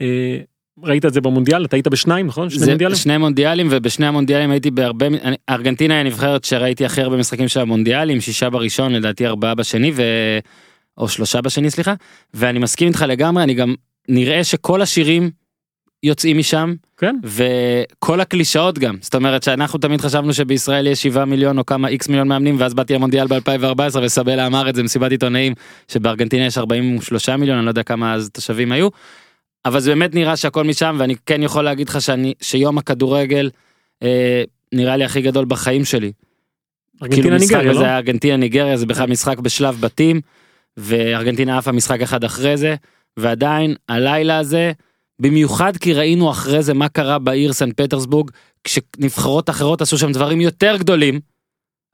אה, ראית את זה במונדיאל, אתה היית בשניים, נכון? שני מונדיאלים? שני מונדיאלים ובשני המונדיאלים הייתי בהרבה אני- ארגנטינה היא הנבחרת שראיתי הכי הרבה משחקים של המונדיאלים שישה בראשון לדעתי ארבעה בשני ו... או שלושה בשני סליחה ואני מסכים איתך לגמרי אני גם נראה שכל השירים יוצאים משם כן. וכל הקלישאות גם זאת אומרת שאנחנו תמיד חשבנו שבישראל יש 7 מיליון או כמה איקס מיליון מאמנים ואז באתי למונדיאל ב2014 וסבלה אמר את זה מסיבת עיתונאים שבארגנטינה יש 43 מיליון אני לא יודע כמה אז תושבים היו. אבל זה באמת נראה שהכל משם ואני כן יכול להגיד לך שאני שיום הכדורגל אה, נראה לי הכי גדול בחיים שלי. ארגנטינה כאילו ניגריה, הזה לא? היה ארגנטינה ניגריה זה בכלל משחק בשלב בתים וארגנטינה עפה משחק אחד אחרי זה ועדיין הלילה הזה במיוחד כי ראינו אחרי זה מה קרה בעיר סן פטרסבורג כשנבחרות אחרות עשו שם דברים יותר גדולים.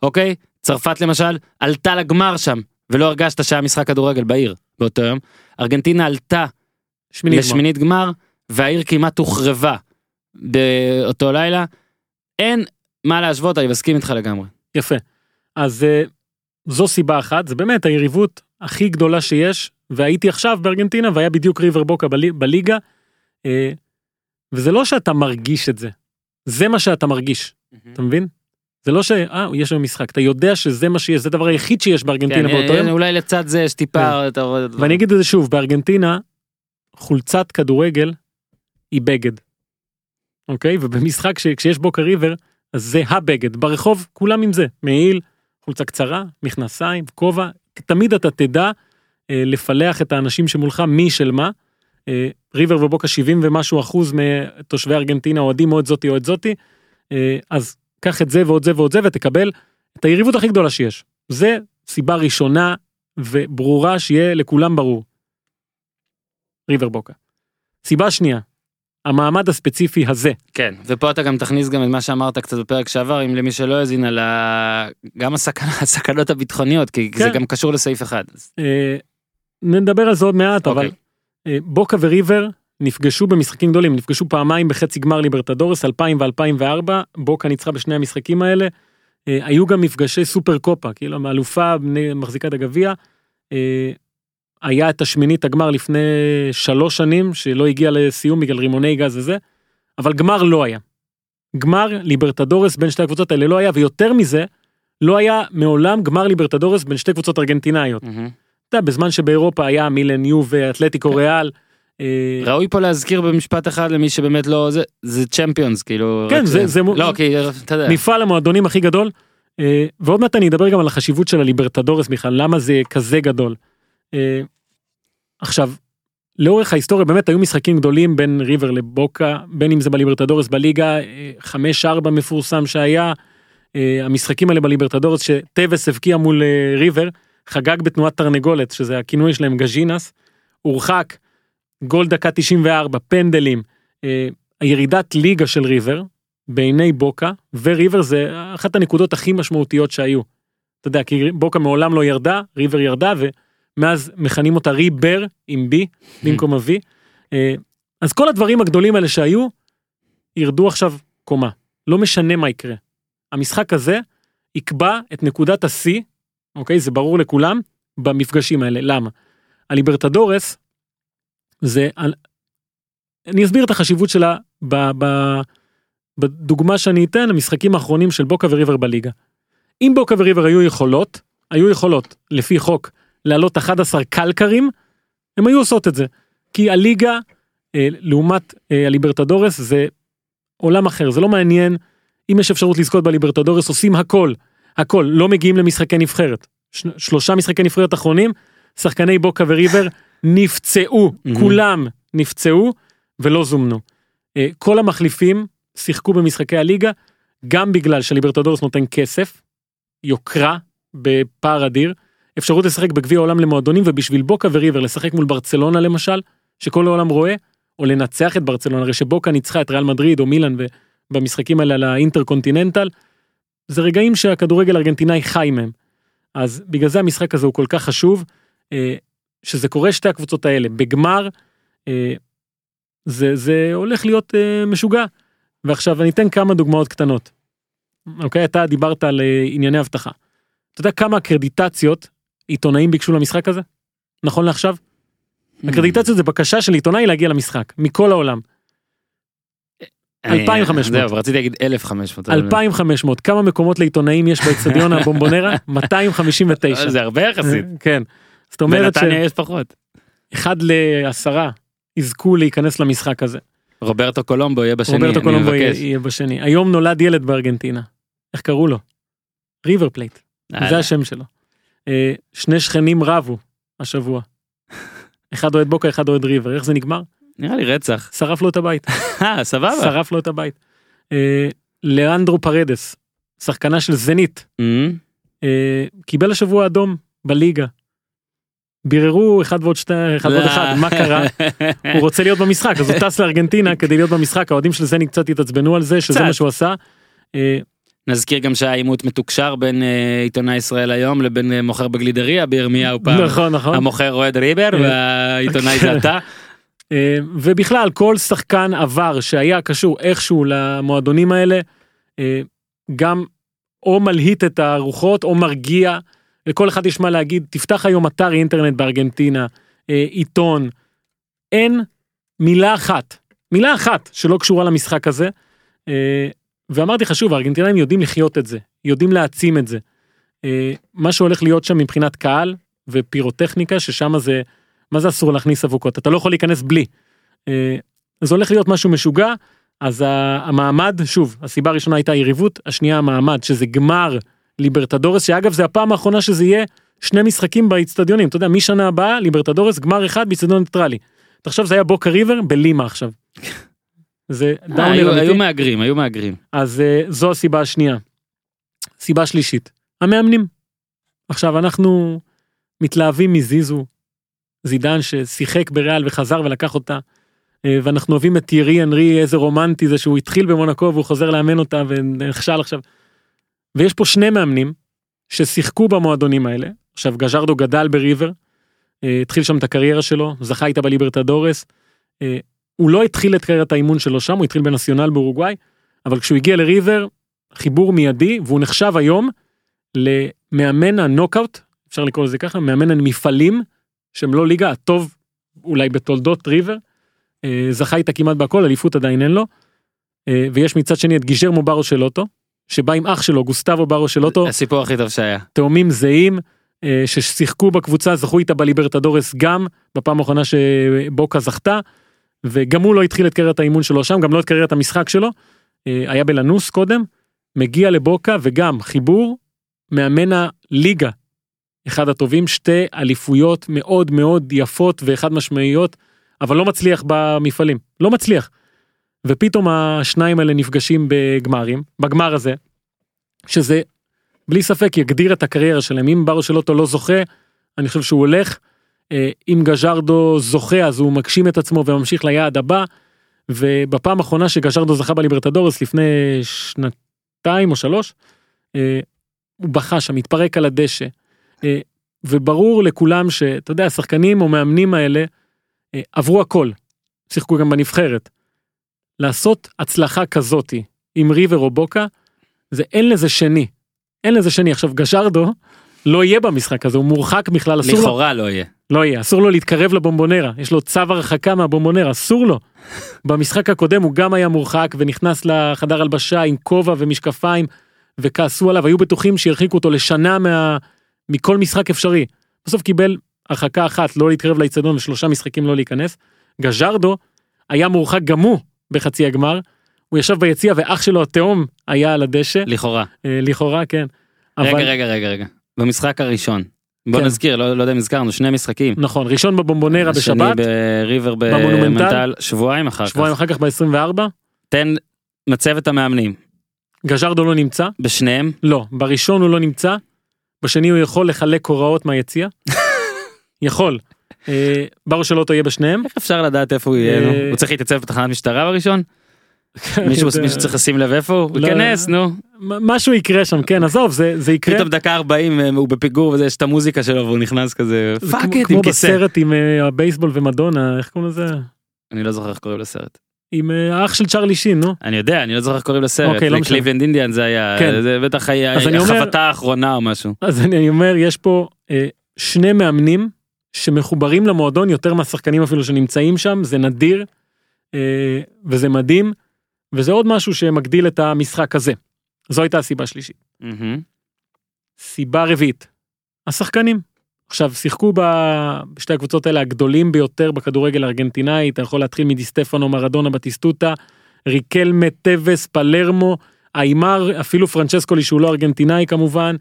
אוקיי צרפת למשל עלתה לגמר שם ולא הרגשת שהיה משחק כדורגל בעיר באותו יום ארגנטינה עלתה שמינית גמר. לשמינית גמר והעיר כמעט הוחרבה באותו לילה. אין מה להשוות אני מסכים איתך לגמרי. יפה. אז אה, זו סיבה אחת, זה באמת היריבות הכי גדולה שיש, והייתי עכשיו בארגנטינה והיה בדיוק ריבר בוקה בלי- בליגה, וזה לא שאתה מרגיש את זה, זה מה שאתה מרגיש, אתה מבין? זה לא ש... אה, יש לנו משחק, אתה יודע שזה מה שיש, זה הדבר היחיד שיש בארגנטינה כן, באותו יום. אולי לצד זה יש טיפה אתה רואה דברים. ואני אגיד את זה שוב, בארגנטינה, חולצת כדורגל היא בגד. אוקיי? ובמשחק ש... כשיש בוקה ריבר, אז זה הבגד. ברחוב כולם עם זה. מעיל, חולצה קצרה, מכנסיים, כובע. תמיד אתה תדע אה, לפלח את האנשים שמולך מי של מה. אה, ריבר ובוקה 70 ומשהו אחוז מתושבי ארגנטינה אוהדים או את זאתי או את זאתי. אה, אז קח את זה ועוד זה ועוד זה ותקבל את היריבות הכי גדולה שיש. זה סיבה ראשונה וברורה שיהיה לכולם ברור. ריבר בוקה. סיבה שנייה, המעמד הספציפי הזה, כן ופה אתה גם תכניס גם את מה שאמרת קצת בפרק שעבר אם למי שלא האזין על ה... גם הסכנה, הסכנות הביטחוניות כי זה כן. גם קשור לסעיף אחד. אז- אה, נדבר על זה עוד מעט, אבל אוקיי. אה, בוקה וריבר נפגשו במשחקים גדולים, נפגשו פעמיים בחצי גמר ליברטדורס 2000 ו-2004, בוקה ניצחה בשני המשחקים האלה. אה, היו גם מפגשי סופר קופה, כאילו האלופה בני- מחזיקת הגביע. אה, היה את השמינית הגמר לפני שלוש שנים, שלא הגיע לסיום בגלל רימוני גז וזה, אבל גמר לא היה. גמר ליברטדורס בין שתי הקבוצות האלה לא היה, ויותר מזה, לא היה מעולם גמר ליברטדורס בין שתי קבוצות ארגנטינאיות. מהמם. אתה יודע, בזמן שבאירופה היה מילן יו ואתלטיקו ריאל. אה, ראוי פה להזכיר במשפט אחד למי שבאמת לא זה זה צ'מפיונס כאילו כן, זה- זה לא כי אתה יודע מפעל המועדונים הכי גדול. אה, ועוד מעט אני אדבר גם על החשיבות של הליברטדורס בכלל, למה זה כזה גדול. אה, עכשיו, לאורך ההיסטוריה באמת היו משחקים גדולים בין ריבר לבוקה, בין אם זה בליברטדורס בליגה, אה, 5-4 מפורסם שהיה, המשחקים האלה בליברטדורס שטווס הבקיע מול ריבר, חגג בתנועת תרנגולת, שזה הכינוי שלהם גז'ינס, הורחק, גול דקה 94, פנדלים, אה, הירידת ליגה של ריבר, בעיני בוקה, וריבר זה אחת הנקודות הכי משמעותיות שהיו. אתה יודע, כי בוקה מעולם לא ירדה, ריבר ירדה, מאז מכנים אותה ריבר עם בי במקום ה-V. אה, אז כל הדברים הגדולים האלה שהיו, ירדו עכשיו קומה. לא משנה מה יקרה. המשחק הזה יקבע את נקודת השיא, אוקיי? זה ברור לכולם, במפגשים האלה. למה? הליברטדורס זה... אני אסביר את החשיבות שלה ב, ב, בדוגמה שאני אתן, המשחקים האחרונים של בוקה וריבר בליגה. אם בוקה וריבר היו יכולות, היו יכולות, לפי חוק, לעלות 11 קלקרים, הם היו עושות את זה. כי הליגה, אה, לעומת אה, הליברטדורס, זה עולם אחר, זה לא מעניין. אם יש אפשרות לזכות בליברטדורס, עושים הכל, הכל, לא מגיעים למשחקי נבחרת. ש- שלושה משחקי נבחרת אחרונים, שחקני בוקה וריבר נפצעו, כולם נפצעו ולא זומנו. אה, כל המחליפים שיחקו במשחקי הליגה, גם בגלל שליברטדורס נותן כסף, יוקרה בפער אדיר, אפשרות לשחק בגביע העולם למועדונים, ובשביל בוקה וריבר לשחק מול ברצלונה למשל, שכל העולם רואה, או לנצח את ברצלונה, הרי שבוקה ניצחה את ריאל מדריד או מילאן במשחקים האלה על האינטרקונטיננטל, זה רגעים שהכדורגל הארגנטינאי חי מהם. אז בגלל זה המשחק הזה הוא כל כך חשוב, אה, שזה קורה שתי הקבוצות האלה, בגמר, אה, זה, זה הולך להיות אה, משוגע. ועכשיו אני אתן כמה דוגמאות קטנות. אוקיי, אתה דיברת על ענייני אבטחה. אתה יודע כמה אקרדיטציות עיתונאים ביקשו למשחק הזה? נכון לעכשיו? אקרדיטציות זה בקשה של עיתונאי להגיע למשחק, מכל העולם. אני- 2,500. זהו, רציתי להגיד 1,500. אבל- 2,500, כמה מקומות לעיתונאים יש באצטדיון הבומבונרה? 259. זה הרבה יחסית. כן. זאת אומרת בנתניה יש פחות. שאחד לעשרה יזכו להיכנס למשחק הזה. רוברטו קולומבו יהיה בשני, רוברטו אני קולומבו יהיה בשני. היום נולד ילד בארגנטינה. איך קראו לו? ריבר פלייט. זה השם שלו. אה, שני שכנים רבו השבוע. אחד אוהד בוקה, אחד אוהד ריבר. איך זה נגמר? נראה לי רצח. שרף לו את הבית. אה, סבבה. שרף לו את הבית. אה, לאנדרו פרדס, שחקנה של זנית, אמ, אה, קיבל השבוע אדום בליגה. ביררו אחד ועוד שתי, אחד ועוד לא. אחד, מה קרה? הוא רוצה להיות במשחק, אז הוא טס לארגנטינה כדי להיות במשחק, האוהדים של זני קצת התעצבנו על זה, שזה. מה שהוא עשה. אה, נזכיר גם שהיה עימות מתוקשר בין עיתונאי ישראל היום לבין מוכר בגלידריה בירמיהו פעם. נכון, נכון. המוכר אוהד ריבר והעיתונאי כן. זה אתה. אה, ובכלל, כל שחקן עבר שהיה קשור איכשהו למועדונים האלה, אה, גם או מלהיט את הרוחות או מרגיע, לכל אחד יש מה להגיד, תפתח היום אתר אינטרנט בארגנטינה, אה, עיתון, אין מילה אחת, מילה אחת שלא קשורה למשחק הזה. אה, ואמרתי לך שוב, הארגנטינאים יודעים לחיות את זה, יודעים להעצים את זה. אה, מה שהולך להיות שם מבחינת קהל ופירוטכניקה, ששם זה, מה זה אסור להכניס אבוקות? אתה לא יכול להיכנס בלי. אה, זה הולך להיות משהו משוגע, אז המעמד, שוב, הסיבה הראשונה הייתה יריבות, השנייה המעמד, שזה גמר ליברטדורס, שאגב זה הפעם האחרונה שזה יהיה שני משחקים באיצטדיונים, אתה יודע, משנה הבאה ליברטדורס גמר אחד באיצטדיון ניטרלי. תחשוב זה היה בוקה ריבר בלימה עכשיו. זה אה, דאונר היו- היו אמיתי. מהגרים, היו מהגרים. אז אה, זו הסיבה השנייה. סיבה שלישית, המאמנים. עכשיו אנחנו מתלהבים מזיזו, זידן ששיחק בריאל וחזר ולקח אותה, אה, ואנחנו אוהבים את תיירי אנרי, איזה רומנטי זה שהוא התחיל במונקו והוא חוזר לאמן אותה ונכשל עכשיו. ויש פה שני מאמנים ששיחקו במועדונים האלה, עכשיו גז'רדו גדל בריבר, אה, התחיל שם את הקריירה שלו, זכה איתה בליברטדורס, אה, הוא לא התחיל את קריירת האימון שלו שם, הוא התחיל בנציונל באורוגוואי, אבל כשהוא הגיע לריבר, חיבור מיידי, והוא נחשב היום למאמן הנוקאוט, אפשר לקרוא לזה ככה, מאמן המפעלים, שהם לא ליגה, הטוב אולי בתולדות ריבר, אה, זכה איתה כמעט בהכל, אליפות עדיין אין לו, אה, ויש מצד שני את גיז'רמו ברו שלוטו, שבא עם אח שלו, גוסטבו ברו שלוטו, הסיפור הכי טוב שהיה. תאומים זהים, אה, ששיחקו בקבוצה, זכו איתה בליברטדורס גם, בפעם האחרונה שבוקה זכתה, וגם הוא לא התחיל את קריירת האימון שלו שם, גם לא את קריירת המשחק שלו, אה, היה בלנוס קודם, מגיע לבוקה וגם חיבור, מאמן הליגה, אחד הטובים, שתי אליפויות מאוד מאוד יפות וחד משמעיות, אבל לא מצליח במפעלים, לא מצליח. ופתאום השניים האלה נפגשים בגמרים, בגמר הזה, שזה בלי ספק יגדיר את הקריירה שלהם. אם ברו שלוטו לא זוכה, אני חושב שהוא הולך. אה, אם גז'רדו זוכה אז הוא מגשים את עצמו וממשיך ליעד הבא. ובפעם האחרונה שגז'רדו זכה בליברטדורס לפני שנתיים או שלוש, אה, הוא בכה שם, התפרק על הדשא. אה, וברור לכולם שאתה יודע השחקנים או מאמנים האלה אה, עברו הכל. שיחקו גם בנבחרת. לעשות הצלחה כזאתי עם ריבר או בוקה זה אין לזה שני. אין לזה שני עכשיו גשרדו לא יהיה במשחק הזה הוא מורחק בכלל אסור לו לכאורה לא יהיה. לא יהיה אסור לו להתקרב לבומבונרה יש לו צו הרחקה מהבומבונרה אסור לו. במשחק הקודם הוא גם היה מורחק ונכנס לחדר הלבשה עם כובע ומשקפיים וכעסו עליו היו בטוחים שירחיקו אותו לשנה מה... מכל משחק אפשרי. בסוף קיבל הרחקה אחת לא להתקרב לאיצטדיון ושלושה משחקים לא להיכנס. גז'רדו היה מורחק גם הוא בחצי הגמר. הוא ישב ביציע ואח שלו התאום היה על הדשא לכאורה. אה, לכאורה כן. רגע אבל רגע רגע רגע. במשחק הראשון. בוא כן. נזכיר לא לא יודע אם הזכרנו שני משחקים. נכון ראשון בבומבונרה השני בשבת בריבר במונומנטל. שבועיים אחר כך. שבועיים אחר כך ב-24 תן מצבת המאמנים גז'רדו לא נמצא בשניהם לא בראשון הוא לא נמצא בשני הוא יכול לחלק הוראות מהיציע. יכול. אה, ברור שלא תהיה בשניהם. איך אפשר לדעת איפה הוא יהיה? אה, הוא צריך להתייצב בתחנת משטרה בראשון מישהו זה- מישהו צריך לשים לב איפה הוא לא, ייכנס נו משהו יקרה שם כן עזוב זה זה יקרה. פתאום דקה 40 אה, הוא בפיגור וזה יש את המוזיקה שלו והוא נכנס כזה זה פאק כמו- איט כמו עם כיסא. בסרט עם הבייסבול ומדונה איך קוראים לזה אני לא זוכר איך קוראים לסרט. עם אה, האח של צ'רלי שין נו אני יודע אני לא זוכר איך קוראים לסרט. אוקיי, לא משנה. קליבלנד אינדיאן זה היה כן. זה בטח היה החבטה האחרונה או משהו. אז אני אומר יש פה אה, שני מאמנים שמחוברים למועדון יותר מהשחקנים אפילו שנמצאים שם זה נדיר אה, וזה מדהים וזה עוד משהו שמגדיל את המשחק הזה. זו הייתה הסיבה השלישית. סיבה רביעית השחקנים. עכשיו שיחקו בשתי הקבוצות האלה הגדולים ביותר בכדורגל הארגנטינאי אתה יכול להתחיל מדיסטפנו מרדונה בטיסטוטה ריקלמה טווס פלרמו איימר אפילו פרנצ'סקולי שהוא לא ארגנטינאי כמובן.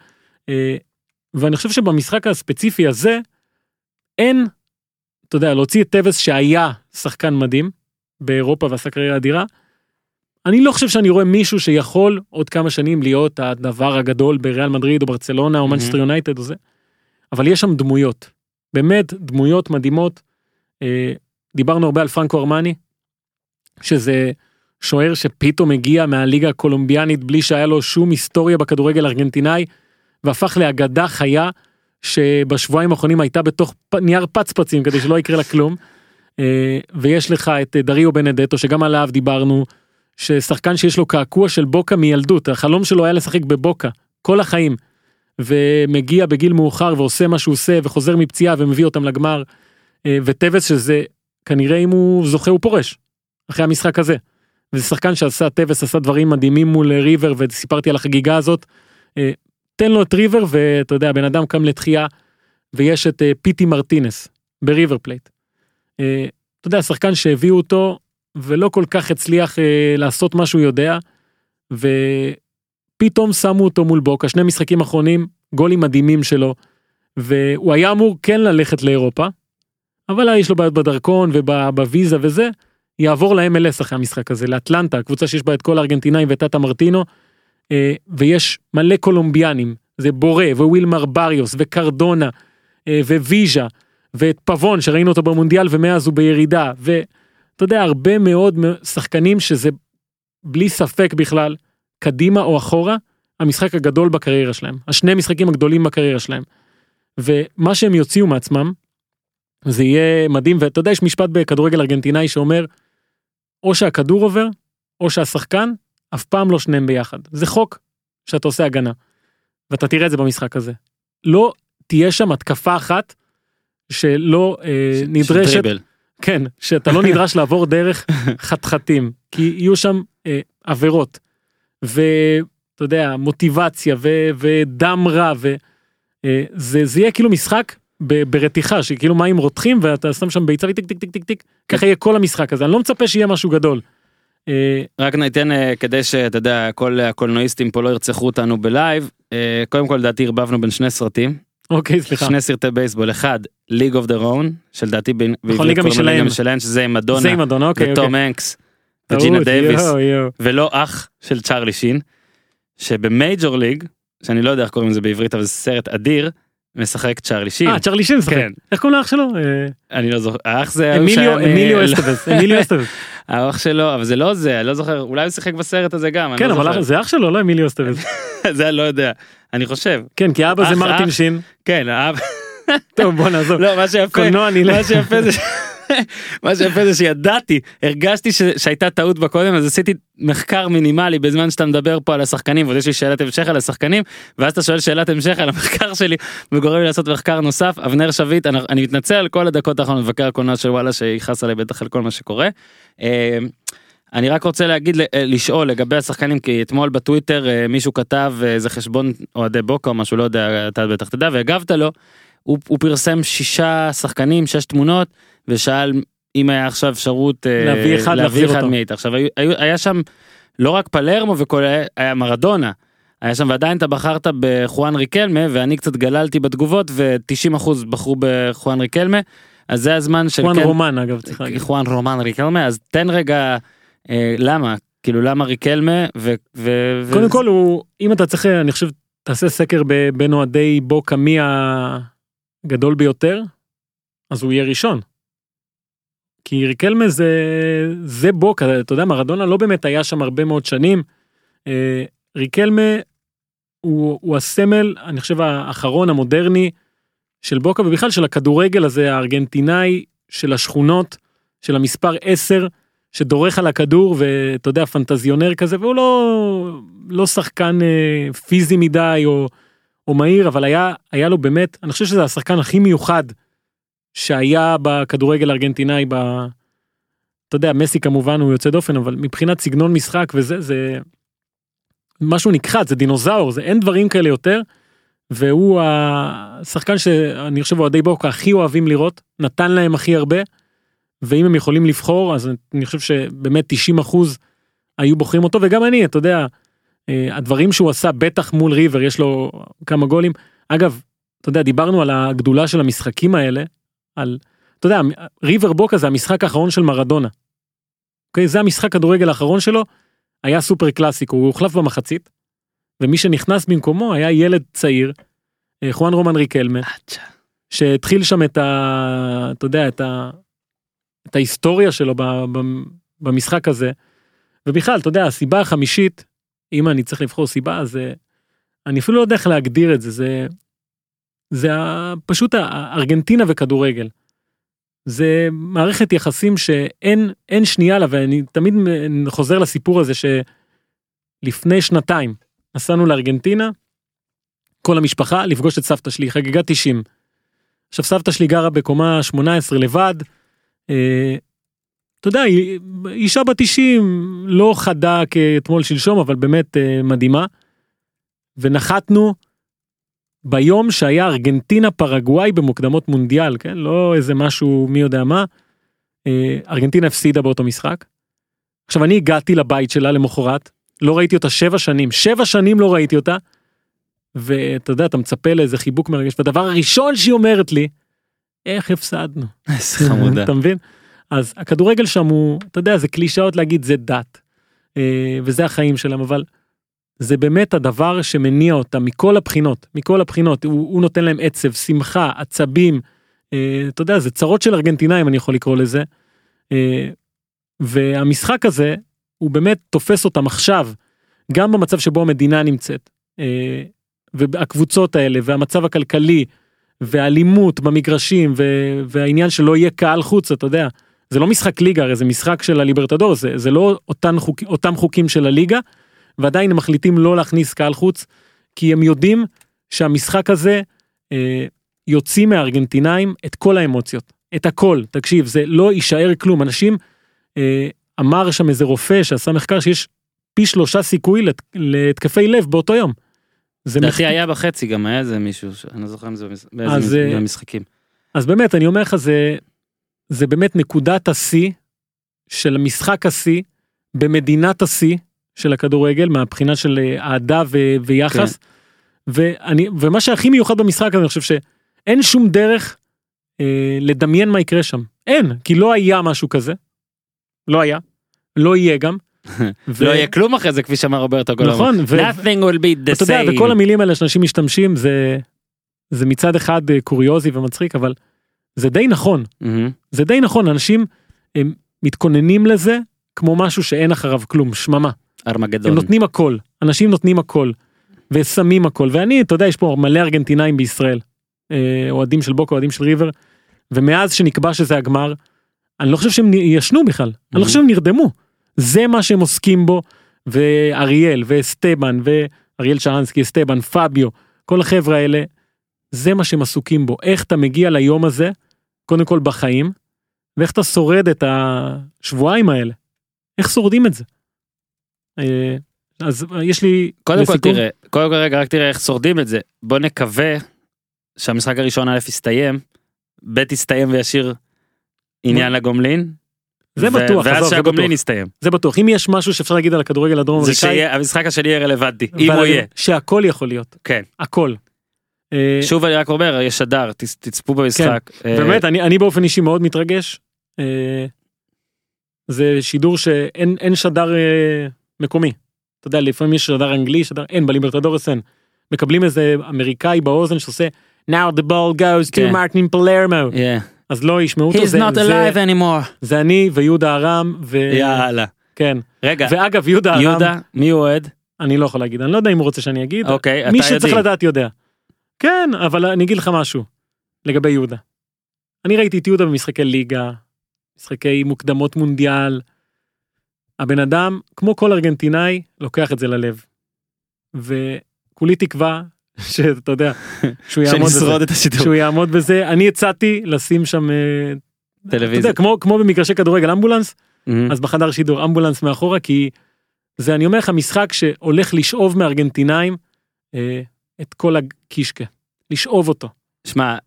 אה, ואני חושב שבמשחק הספציפי הזה אין אתה יודע להוציא את טווס שהיה שחקן מדהים באירופה ועשה קריירה אדירה. אני לא חושב שאני רואה מישהו שיכול עוד כמה שנים להיות הדבר הגדול בריאל מדריד או ברצלונה או. מנצ'סטר יונייטד או זה. אבל יש שם דמויות. באמת דמויות מדהימות. אה, דיברנו הרבה על פרנקו ארמני. שזה שוער שפתאום הגיע מהליגה הקולומביאנית בלי שהיה לו שום היסטוריה בכדורגל הארגנטינאי והפך לאגדה חיה שבשבועיים האחרונים הייתה בתוך פ- נייר פצפצים כדי שלא יקרה לה כלום. אה, ויש לך את אה, דריו בנדטו שגם עליו דיברנו ששחקן שיש לו קעקוע של בוקה מילדות החלום שלו היה לשחק בבוקה כל החיים. ומגיע בגיל מאוחר ועושה מה שהוא עושה וחוזר מפציעה ומביא אותם לגמר. אה, וטווס שזה כנראה אם הוא זוכה הוא פורש. אחרי המשחק הזה. וזה שחקן שעשה טווס עשה דברים מדהימים מול ריבר וסיפרתי על החגיגה הזאת. אה, תן לו את ריבר ואתה יודע בן אדם קם לתחייה ויש את אה, פיטי מרטינס בריבר פלייט. אתה יודע שחקן שהביאו אותו ולא כל כך הצליח לעשות מה שהוא יודע. ופתאום שמו אותו מול בוקה שני משחקים אחרונים גולים מדהימים שלו. והוא היה אמור כן ללכת לאירופה. אבל יש לו בעיות בדרכון ובוויזה וזה. יעבור ל-MLS אחרי המשחק הזה לאטלנטה קבוצה שיש בה את כל הארגנטינאים וטאטה מרטינו. אה, ויש מלא קולומביאנים זה בורה ווילמר בריוס וקרדונה אה, וויז'ה ואת פבון שראינו אותו במונדיאל ומאז הוא בירידה ואתה יודע הרבה מאוד שחקנים שזה בלי ספק בכלל קדימה או אחורה המשחק הגדול בקריירה שלהם השני משחקים הגדולים בקריירה שלהם. ומה שהם יוציאו מעצמם זה יהיה מדהים ואתה יודע יש משפט בכדורגל ארגנטינאי שאומר או שהכדור עובר או שהשחקן אף פעם לא שניהם ביחד זה חוק שאתה עושה הגנה. ואתה תראה את זה במשחק הזה. לא תהיה שם התקפה אחת שלא אה, נדרשת דריבל. כן שאתה לא נדרש לעבור דרך חתחתים כי יהיו שם אה, עבירות ואתה יודע מוטיבציה ו, ודם רע וזה זה יהיה כאילו משחק ב- ברתיחה שכאילו מים רותחים ואתה שם שם ביצה וטיק טיק טיק טיק טיק. ככה יהיה כל המשחק הזה. אני לא מצפה שיהיה משהו גדול. אה, רק ניתן אה, כדי שאתה יודע כל הקולנועיסטים פה לא ירצחו אותנו בלייב אה, קודם כל לדעתי ערבבנו בין שני סרטים. אוקיי סליחה. שני סרטי בייסבול. אחד League of Their Own שלדעתי ב- בעברית ליגה קוראים משלהם. ליגה משלהם. שזה עם זה מדונה עם אדון אוקיי וטום אוקיי. וג'ינה דייוויס. ולא אח של צ'רלי שין שב Major League שאני לא יודע איך קוראים לזה בעברית אבל זה סרט אדיר משחק צ'רלי שין אה צ'רלי שין משחק. כן. איך קוראים לאח שלו? אה, אני לא זוכר האח זה אמיליו אמיליו אסטבס אמיליו אסטבס. האח שלו אבל זה לא זה אני לא זוכר אולי הוא שיחק בסרט הזה גם כן לא אבל זה אח שלו לא אמיליו אסטבס. זה אני לא יודע אני חושב כן כי אבא זה מרטין. שין. כן האב טוב בוא נעזוב. לא, מה שיפה, קולנוע אני לא- מה שיפה זה, מה שיפה זה שידעתי, הרגשתי ש- שהייתה טעות בקודם, אז עשיתי מחקר מינימלי בזמן שאתה מדבר פה על השחקנים, ועוד יש לי שאלת המשך על השחקנים, ואז אתה שואל שאלת המשך על המחקר שלי, וגורם לי לעשות מחקר נוסף. אבנר שביט, אני, אני מתנצל על כל הדקות האחרונות, מבקר הקולנוע של וואלה שיכעס עליי בטח על כל מה שקורה. אה, אני רק רוצה להגיד, אה, לשאול לגבי השחקנים, כי אתמול בטוויטר אה, מישהו כתב אה, איזה חשבון אוהדי בוקה או משהו, לא יודע, אתה בטח תדע, והגבת לו, הוא, הוא פרסם שישה שחקנים, שש תמונות, ושאל אם היה עכשיו אפשרות אה, להביא אחד, להביא אחד היית. עכשיו היו, היו, היה שם לא רק פלרמו וכל, היה מרדונה. היה שם ועדיין אתה בחרת בחואן ריקלמה ואני קצת גללתי בתגובות ו-90% בחרו בחואן ריקלמה. אז זה הזמן של וואן כן, רומן אגב צריך להגיד. חואן רומן ריקלמה אז תן רגע אה, למה כאילו למה ריקלמה ו... ו ו- קודם כל הוא אם אתה צריך אני חושב תעשה סקר בין אוהדי בוקה מי הגדול ביותר אז הוא יהיה ראשון. כי ריקלמה זה זה בוקה אתה יודע מרדונה לא באמת היה שם הרבה מאוד שנים. אה, ריקלמה הוא, הוא הסמל אני חושב האחרון המודרני של בוקה ובכלל של הכדורגל הזה הארגנטינאי של השכונות של המספר 10 שדורך על הכדור ואתה יודע פנטזיונר כזה והוא לא לא שחקן אה, פיזי מדי או, או מהיר אבל היה היה לו באמת אני חושב שזה השחקן הכי מיוחד שהיה בכדורגל הארגנטינאי ב... אתה יודע מסי כמובן הוא יוצא דופן אבל מבחינת סגנון משחק וזה זה משהו נכחד זה דינוזאור זה אין דברים כאלה יותר. והוא השחקן שאני חושב אוהדי בוקה הכי אוהבים לראות נתן להם הכי הרבה. ואם הם יכולים לבחור אז אני חושב שבאמת 90 אחוז היו בוחרים אותו וגם אני אתה יודע אה, הדברים שהוא עשה בטח מול ריבר יש לו כמה גולים אגב אתה יודע דיברנו על הגדולה של המשחקים האלה על אתה יודע ריבר בוקה זה המשחק האחרון של מרדונה. אוקיי זה המשחק כדורגל האחרון שלו היה סופר קלאסיקו הוא הוחלף במחצית. ומי שנכנס במקומו היה ילד צעיר אה, חואן רומן ריקלמה. שהתחיל שם את ה... אתה יודע, את, ה, את ההיסטוריה שלו ב, ב, במשחק הזה. ובכלל, אתה יודע, הסיבה החמישית, אם אני צריך לבחור סיבה, זה... אני אפילו לא יודע איך להגדיר את זה, זה... זה פשוט ארגנטינה וכדורגל. זה מערכת יחסים שאין אין שנייה לה, ואני תמיד חוזר לסיפור הזה שלפני שנתיים נסענו לארגנטינה, כל המשפחה, לפגוש את סבתא שלי, חגיגה 90. עכשיו סבתא שלי גרה בקומה 18 לבד. אה, אתה יודע, אישה בת 90, לא חדה כאתמול שלשום, אבל באמת אה, מדהימה. ונחתנו ביום שהיה ארגנטינה פרגוואי במוקדמות מונדיאל, כן? לא איזה משהו מי יודע מה. אה, ארגנטינה הפסידה באותו משחק. עכשיו אני הגעתי לבית שלה למחרת, לא ראיתי אותה שבע שנים, שבע שנים לא ראיתי אותה. ואתה יודע, אתה מצפה לאיזה חיבוק מרגש, והדבר הראשון שהיא אומרת לי, איך הפסדנו. איזה חמודה. אתה מבין? אז הכדורגל שם הוא, אתה יודע, זה קלישאות להגיד זה דת. אה, וזה החיים שלהם, אבל זה באמת הדבר שמניע אותם מכל הבחינות, מכל הבחינות. הוא, הוא נותן להם עצב, שמחה, עצבים. אה, אתה יודע, זה צרות של ארגנטינאים, אני יכול לקרוא לזה. אה, והמשחק הזה, הוא באמת תופס אותם עכשיו, גם במצב שבו המדינה נמצאת. אה, והקבוצות האלה, והמצב הכלכלי, והאלימות במגרשים, ו- והעניין שלא יהיה קהל חוץ, אתה יודע. זה לא משחק ליגה, הרי זה משחק של הליברטדור, זה, זה לא אותן חוק, אותם חוקים של הליגה, ועדיין הם מחליטים לא להכניס קהל חוץ, כי הם יודעים שהמשחק הזה אה, יוציא מהארגנטינאים את כל האמוציות, את הכל, תקשיב, זה לא יישאר כלום, אנשים, אה, אמר שם איזה רופא שעשה מחקר שיש פי שלושה סיכוי לת, להתקפי לב באותו יום. זה לדעתי היה בחצי גם היה איזה מישהו, ש- אני לא זוכר אם זה במש- אז, באיזה אה, משחקים. אז באמת אני אומר לך זה זה באמת נקודת השיא של משחק השיא במדינת השיא של הכדורגל מהבחינה של אה, אהדה ו- ויחס. כן. ואני ומה שהכי מיוחד במשחק הזה אני חושב שאין שום דרך אה, לדמיין מה יקרה שם אין כי לא היה משהו כזה. לא היה. לא יהיה גם. ו- לא יהיה כלום אחרי זה כפי שאמר רוברטו גולומו. נכון, ו- nothing will be the אתה יודע, same. וכל המילים האלה שאנשים משתמשים זה זה מצד אחד אה, קוריוזי ומצחיק אבל זה די נכון מהמם. זה די נכון אנשים הם מתכוננים לזה כמו משהו שאין אחריו כלום שממה ארמגדון. הם נותנים הכל אנשים נותנים הכל ושמים הכל ואני אתה יודע יש פה מלא ארגנטינאים בישראל אה, אוהדים של בוקה, אוהדים של ריבר, ומאז שנקבע שזה הגמר, אני לא חושב שהם ישנו בכלל, אני לא חושב שהם נרדמו. זה מה שהם עוסקים בו, ואריאל, ואסטבן, ואריאל שרנסקי, אסטבן, פביו, כל החבר'ה האלה, זה מה שהם עסוקים בו. איך אתה מגיע ליום הזה, קודם כל בחיים, ואיך אתה שורד את השבועיים האלה. איך שורדים את זה? אה, אז יש לי קודם כל תראה, קודם כל רגע רק תראה איך שורדים את זה. בוא נקווה שהמשחק הראשון א' יסתיים, ב' יסתיים וישאיר עניין לגומלין. זה בטוח, ואז זה שהגומלין. יסתיים. זה בטוח. אם יש משהו שאפשר להגיד על הכדורגל הדרום זה אמריקאי, שיהיה, המשחק השני יהיה רלוונטי, אם הוא יהיה. שהכל יכול להיות, כן. הכל. אה, שוב אני רק אומר, יש תצ- תצפו במשחק. אה, באמת, אני, באופן אישי מאוד מתרגש. זה שידור שאין אין שדר מקומי. אתה יודע, לפעמים יש שדר אנגלי, שדר אין, בליברטדורס אין. מקבלים איזה אמריקאי באוזן שעושה Now the ball goes to כן. מרטין פלרמו. yeah. אז לא ישמעו אותו, He's זה, not זה, alive anymore. זה אני ויהודה ארם, ו... יאללה. כן. רגע, ואגב, יהודה ארם, יהודה, מי הוא אוהד? אני לא יכול להגיד, אני לא יודע אם הוא רוצה שאני אגיד. אוקיי, אתה מי שצריך יודעים. לדעת יודע. כן, אבל אני אגיד לך משהו לגבי יהודה. אני ראיתי את יהודה במשחקי ליגה, משחקי מוקדמות מונדיאל. הבן אדם, כמו כל ארגנטינאי, לוקח את זה ללב. וכולי תקווה שאתה יודע, שהוא יעמוד בזה. את השידור. שהוא יעמוד בזה. אני הצעתי לשים שם, אה, אתה טלוויזיה. יודע, כמו, כמו במגרשי כדורגל אמבולנס, מהמם. אז בחדר שידור אמבולנס מאחורה כי זה אני אומר לך משחק שהולך לשאוב מארגנטינאים אה, את כל הקישקה לשאוב אותו. שמע,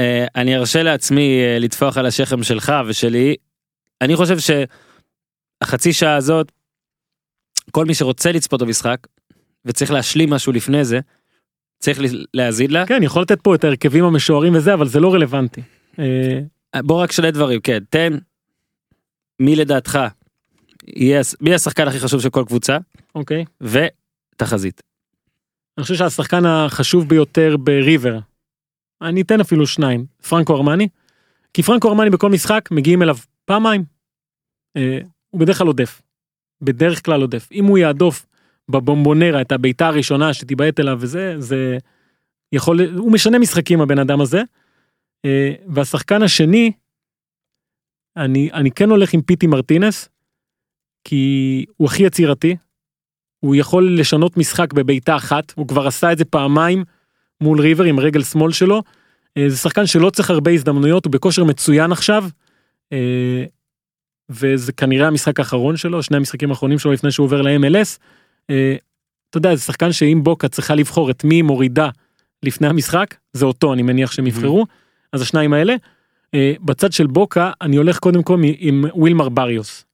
אה, אני ארשה לעצמי אה, לטפוח על השכם שלך ושלי. אני חושב שהחצי שעה הזאת, כל מי שרוצה לצפות במשחק וצריך להשלים משהו לפני זה, צריך ל- להאזין לה. כן יכול לתת פה את ההרכבים המשוערים וזה אבל זה לא רלוונטי. אה, בוא רק שני דברים, כן, תן מי לדעתך יהיה, מי השחקן הכי חשוב של כל קבוצה אוקיי. ותחזית. אני חושב שהשחקן החשוב ביותר בריבר. אני אתן אפילו שניים פרנקו ארמני. כי פרנקו ארמני בכל משחק מגיעים אליו פעמיים. אה, הוא בדרך כלל עודף. בדרך כלל עודף. אם הוא יהדוף בבומבונרה את הבעיטה הראשונה שתיבעט אליו וזה זה יכול הוא משנה משחקים הבן אדם הזה. אה, והשחקן השני אני אני כן הולך עם פיטי מרטינס. כי הוא הכי יצירתי. הוא יכול לשנות משחק בבעיטה אחת הוא כבר עשה את זה פעמיים מול ריבר עם רגל שמאל שלו. אה, זה שחקן שלא צריך הרבה הזדמנויות הוא בכושר מצוין עכשיו. וזה כנראה המשחק האחרון שלו שני המשחקים האחרונים שלו לפני שהוא עובר ל-MLS. אה, אתה יודע זה שחקן שאם בוקה צריכה לבחור את מי היא מורידה לפני המשחק זה אותו אני מניח שהם יבחרו אז השניים האלה. אה, בצד של בוקה אני הולך קודם כל עם ווילמר בריוס.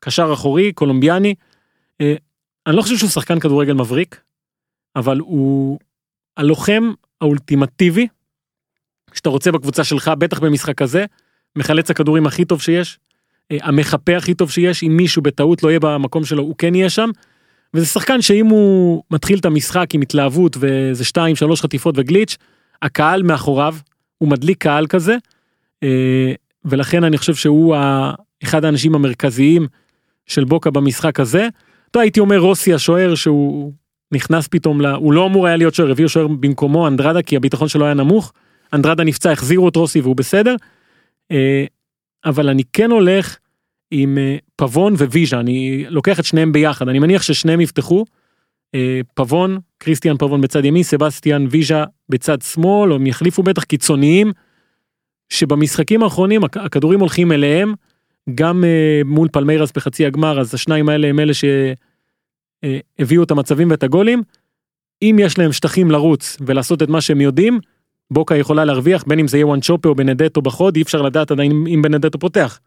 קשר אחורי קולומביאני. אה, אני לא חושב שהוא שחקן כדורגל מבריק אבל הוא הלוחם האולטימטיבי שאתה רוצה בקבוצה שלך בטח במשחק כזה מחלץ הכדורים הכי טוב שיש. אה, המחפה הכי טוב שיש אם מישהו בטעות לא יהיה במקום שלו הוא כן יהיה שם. וזה שחקן שאם הוא מתחיל את המשחק עם התלהבות ואיזה שתיים שלוש חטיפות וגליץ' הקהל מאחוריו הוא מדליק קהל כזה. אה, ולכן אני חושב שהוא אחד האנשים המרכזיים של בוקה במשחק הזה. אתה הייתי אומר רוסי השוער שהוא נכנס פתאום ל... הוא לא אמור היה להיות שוער הביאו שוער במקומו אנדרדה כי הביטחון שלו היה נמוך. אנדרדה נפצע החזירו את רוסי והוא בסדר. אבל אני כן הולך עם אה, פבון וויז'ה אני לוקח את שניהם ביחד אני מניח ששניהם יפתחו. אה, פבון קריסטיאן פבון בצד ימין סבסטיאן ויז'ה בצד שמאל הם יחליפו בטח קיצוניים. שבמשחקים האחרונים הכ- הכדורים הולכים אליהם גם אה, מול פלמיירס בחצי הגמר אז השניים האלה הם אלה שהביאו את המצבים ואת הגולים. אם יש להם שטחים לרוץ ולעשות את מה שהם יודעים בוקה יכולה להרוויח בין אם זה יהיה וואנצ'ופה או בנדטו בחוד אי אפשר לדעת עדיין אם- בנדטו פותח.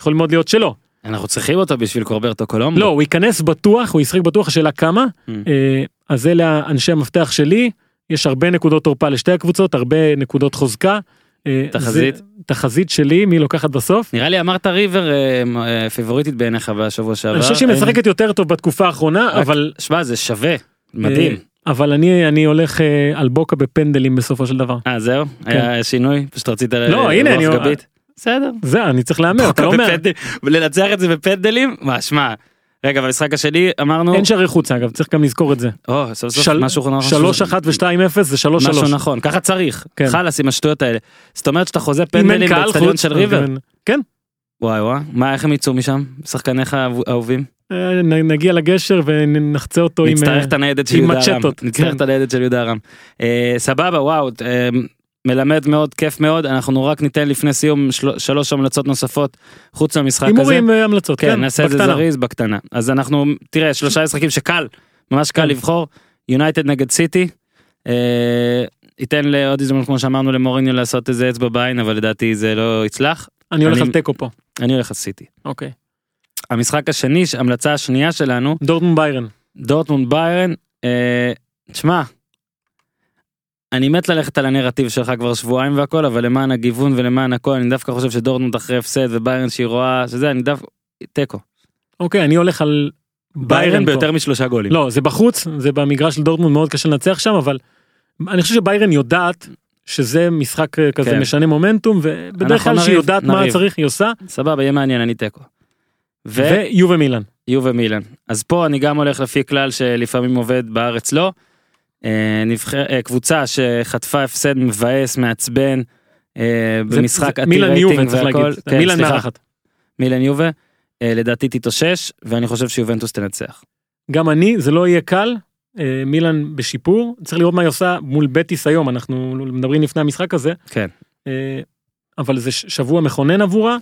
יכול מאוד להיות שלא. אנחנו צריכים אותו בשביל רוברטו קולומבו. לא הוא ייכנס בטוח הוא ישחק בטוח השאלה כמה ממ. אה, אז אלה אנשי המפתח שלי יש הרבה נקודות תורפה לשתי הקבוצות הרבה נקודות חוזקה. אה, תחזית? זה- תחזית שלי מי לוקחת בסוף. נראה לי אמרת ריבר אה, פיבוריטית בעיניך בשבוע שעבר. אני חושב שהיא משחקת יותר טוב בתקופה האחרונה אבל שמע זה שווה. מדהים. אבל אני אני הולך אה, על בוקה בפנדלים בסופו של דבר. אה זהו? היה שינוי? פשוט רצית כן. לא, הנה, אני-? בסדר. זה אני צריך להמר לנצח את זה בפנדלים? מה שמע. רגע, במשחק השני אמרנו, אין שערי חוץ אגב, צריך גם לזכור את זה. או, סוף סוף של- משהו נכון. שלוש אחת ושתיים אפס זה שלוש משהו שלוש. נכון, ככה צריך, כן. חלאס עם השטויות האלה. זאת אומרת שאתה חוזה פנדלים באצטדיון של ריבר. כן. וואי וואי, מה, איך הם יצאו משם? שחקניך האהוב- האהובים? אה, נגיע לגשר ונחצה אותו עם... אה. מצ'טות, נצטרך כן. את הניידת של יהודה רם. אה, סבבה, וואו, מלמד מאוד, כיף מאוד, אנחנו רק ניתן לפני סיום של- שלוש המלצות נוספות חוץ מהמשחק הזה. הימורים המלצות, כן, כן, נעשה את זה. זריז בקטנה. אז אנחנו, תראה, שלושה משחקים שקל, ממש קל כן. לבחור. יונייטד נגד סיטי. ייתן לעוד הזדמנות, כמו שאמרנו, למוריניו לעשות איזה אצבע בעין, אבל לדעתי זה לא יצלח. אני הולך על תיקו פה. אני הולך על סיטי. אוקיי. המשחק השני, המלצה השנייה שלנו, דורטמונד ביירן. דורטמונד ביירן, אה, תשמע, אני מת ללכת על הנרטיב שלך כבר שבועיים והכל, אבל למען הגיוון ולמען הכל, אני דווקא חושב שדורטמונד אחרי הפסד וביירן שהיא רואה, שזה, אני דווקא, תיקו. אוקיי, אני הולך על ביירן. ביותר משלושה גולים. לא, זה בחוץ, זה במגרש של דורטמונד מאוד קשה לנצח שם, אבל אני חושב שביירן יודעת שזה משחק אה, כזה כן. משנה מומנטום, ובדרך כלל שהיא נריב, יודעת מה. צריך היא עושה, סבבה, יהיה מעניין, אני תיקו. ויו ומילן. ויו ומילן. אז פה אני גם הולך לפי כלל שלפעמים עובד בארץ לא. אה, נבחר, אה, קבוצה שחטפה הפסד מבאס, מעצבן, אה, במשחק עתיר מילן רייטינג יובה צריך והכל. להגיד, כן, מילן סליחה, מארחת. מילן יובה. לדעתי תתאושש, ואני חושב שיובנטוס תנצח. גם אני, זה לא יהיה קל, מילן בשיפור, צריך לראות מה היא עושה מול בטיס היום, אנחנו מדברים לפני המשחק הזה, כן. אבל זה שבוע מכונן עבורה,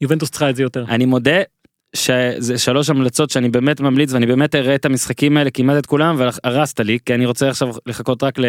יובנטוס צריכה את זה יותר. אני מודה שזה שלוש המלצות שאני באמת ממליץ ואני באמת אראה את המשחקים האלה כמעט את כולם והרסת לי כי אני רוצה עכשיו לחכות רק ל...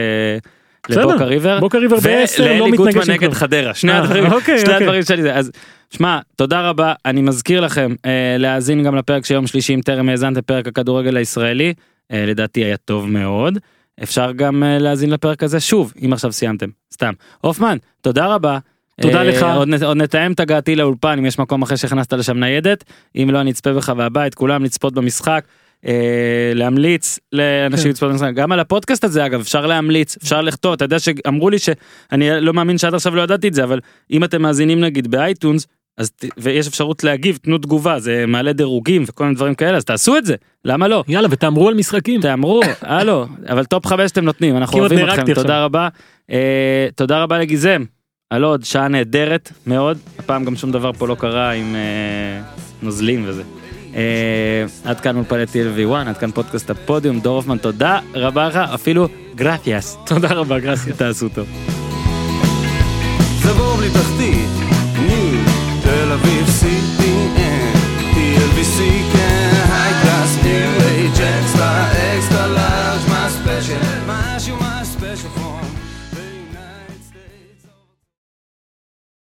לבוקה ריבר. בוקר ריבר בעשר לא ולאלי מתנגש נגד. חדרה שני אה, הדברים אוקיי, שני אוקיי. הדברים שלי זה אז שמע תודה רבה אני מזכיר לכם אה, להאזין גם לפרק של יום שלישי אם טרם האזנתם פרק הכדורגל הישראלי אה, לדעתי היה טוב מאוד אפשר גם אה, להאזין לפרק הזה שוב אם עכשיו סיימתם סתם הופמן תודה רבה. תודה אה, לך. עוד, נתאם את הגעתי לאולפן אם יש מקום אחרי שהכנסת לשם ניידת אם לא אני אצפה בך והבית כולם לצפות במשחק. אה, להמליץ לאנשים כן. לצפות במשחק גם על הפודקאסט הזה אגב אפשר להמליץ אפשר לכתוב אתה יודע שאמרו לי שאני לא מאמין שעד עכשיו לא ידעתי את זה אבל אם אתם מאזינים נגיד ב iTunes אז ויש אפשרות להגיב תנו תגובה זה מעלה דירוגים וכל מיני דברים כאלה אז תעשו את זה למה לא יאללה ותהמרו על משחקים. תאמרו הלו אבל טופ חמש אתם נותנים אנחנו אוהבים אתכם. תודה רבה אה, תודה רבה לגיזם על עוד שעה נהדרת מאוד הפעם גם שום דבר פה לא קרה עם אה, נוזלים וזה. אה, עד כאן אולפני TLV1 עד כאן פודקאסט הפודיום דור הופמן תודה רבה לך אפילו גרטיאס תודה רבה, גרסיה. תעשו טוב.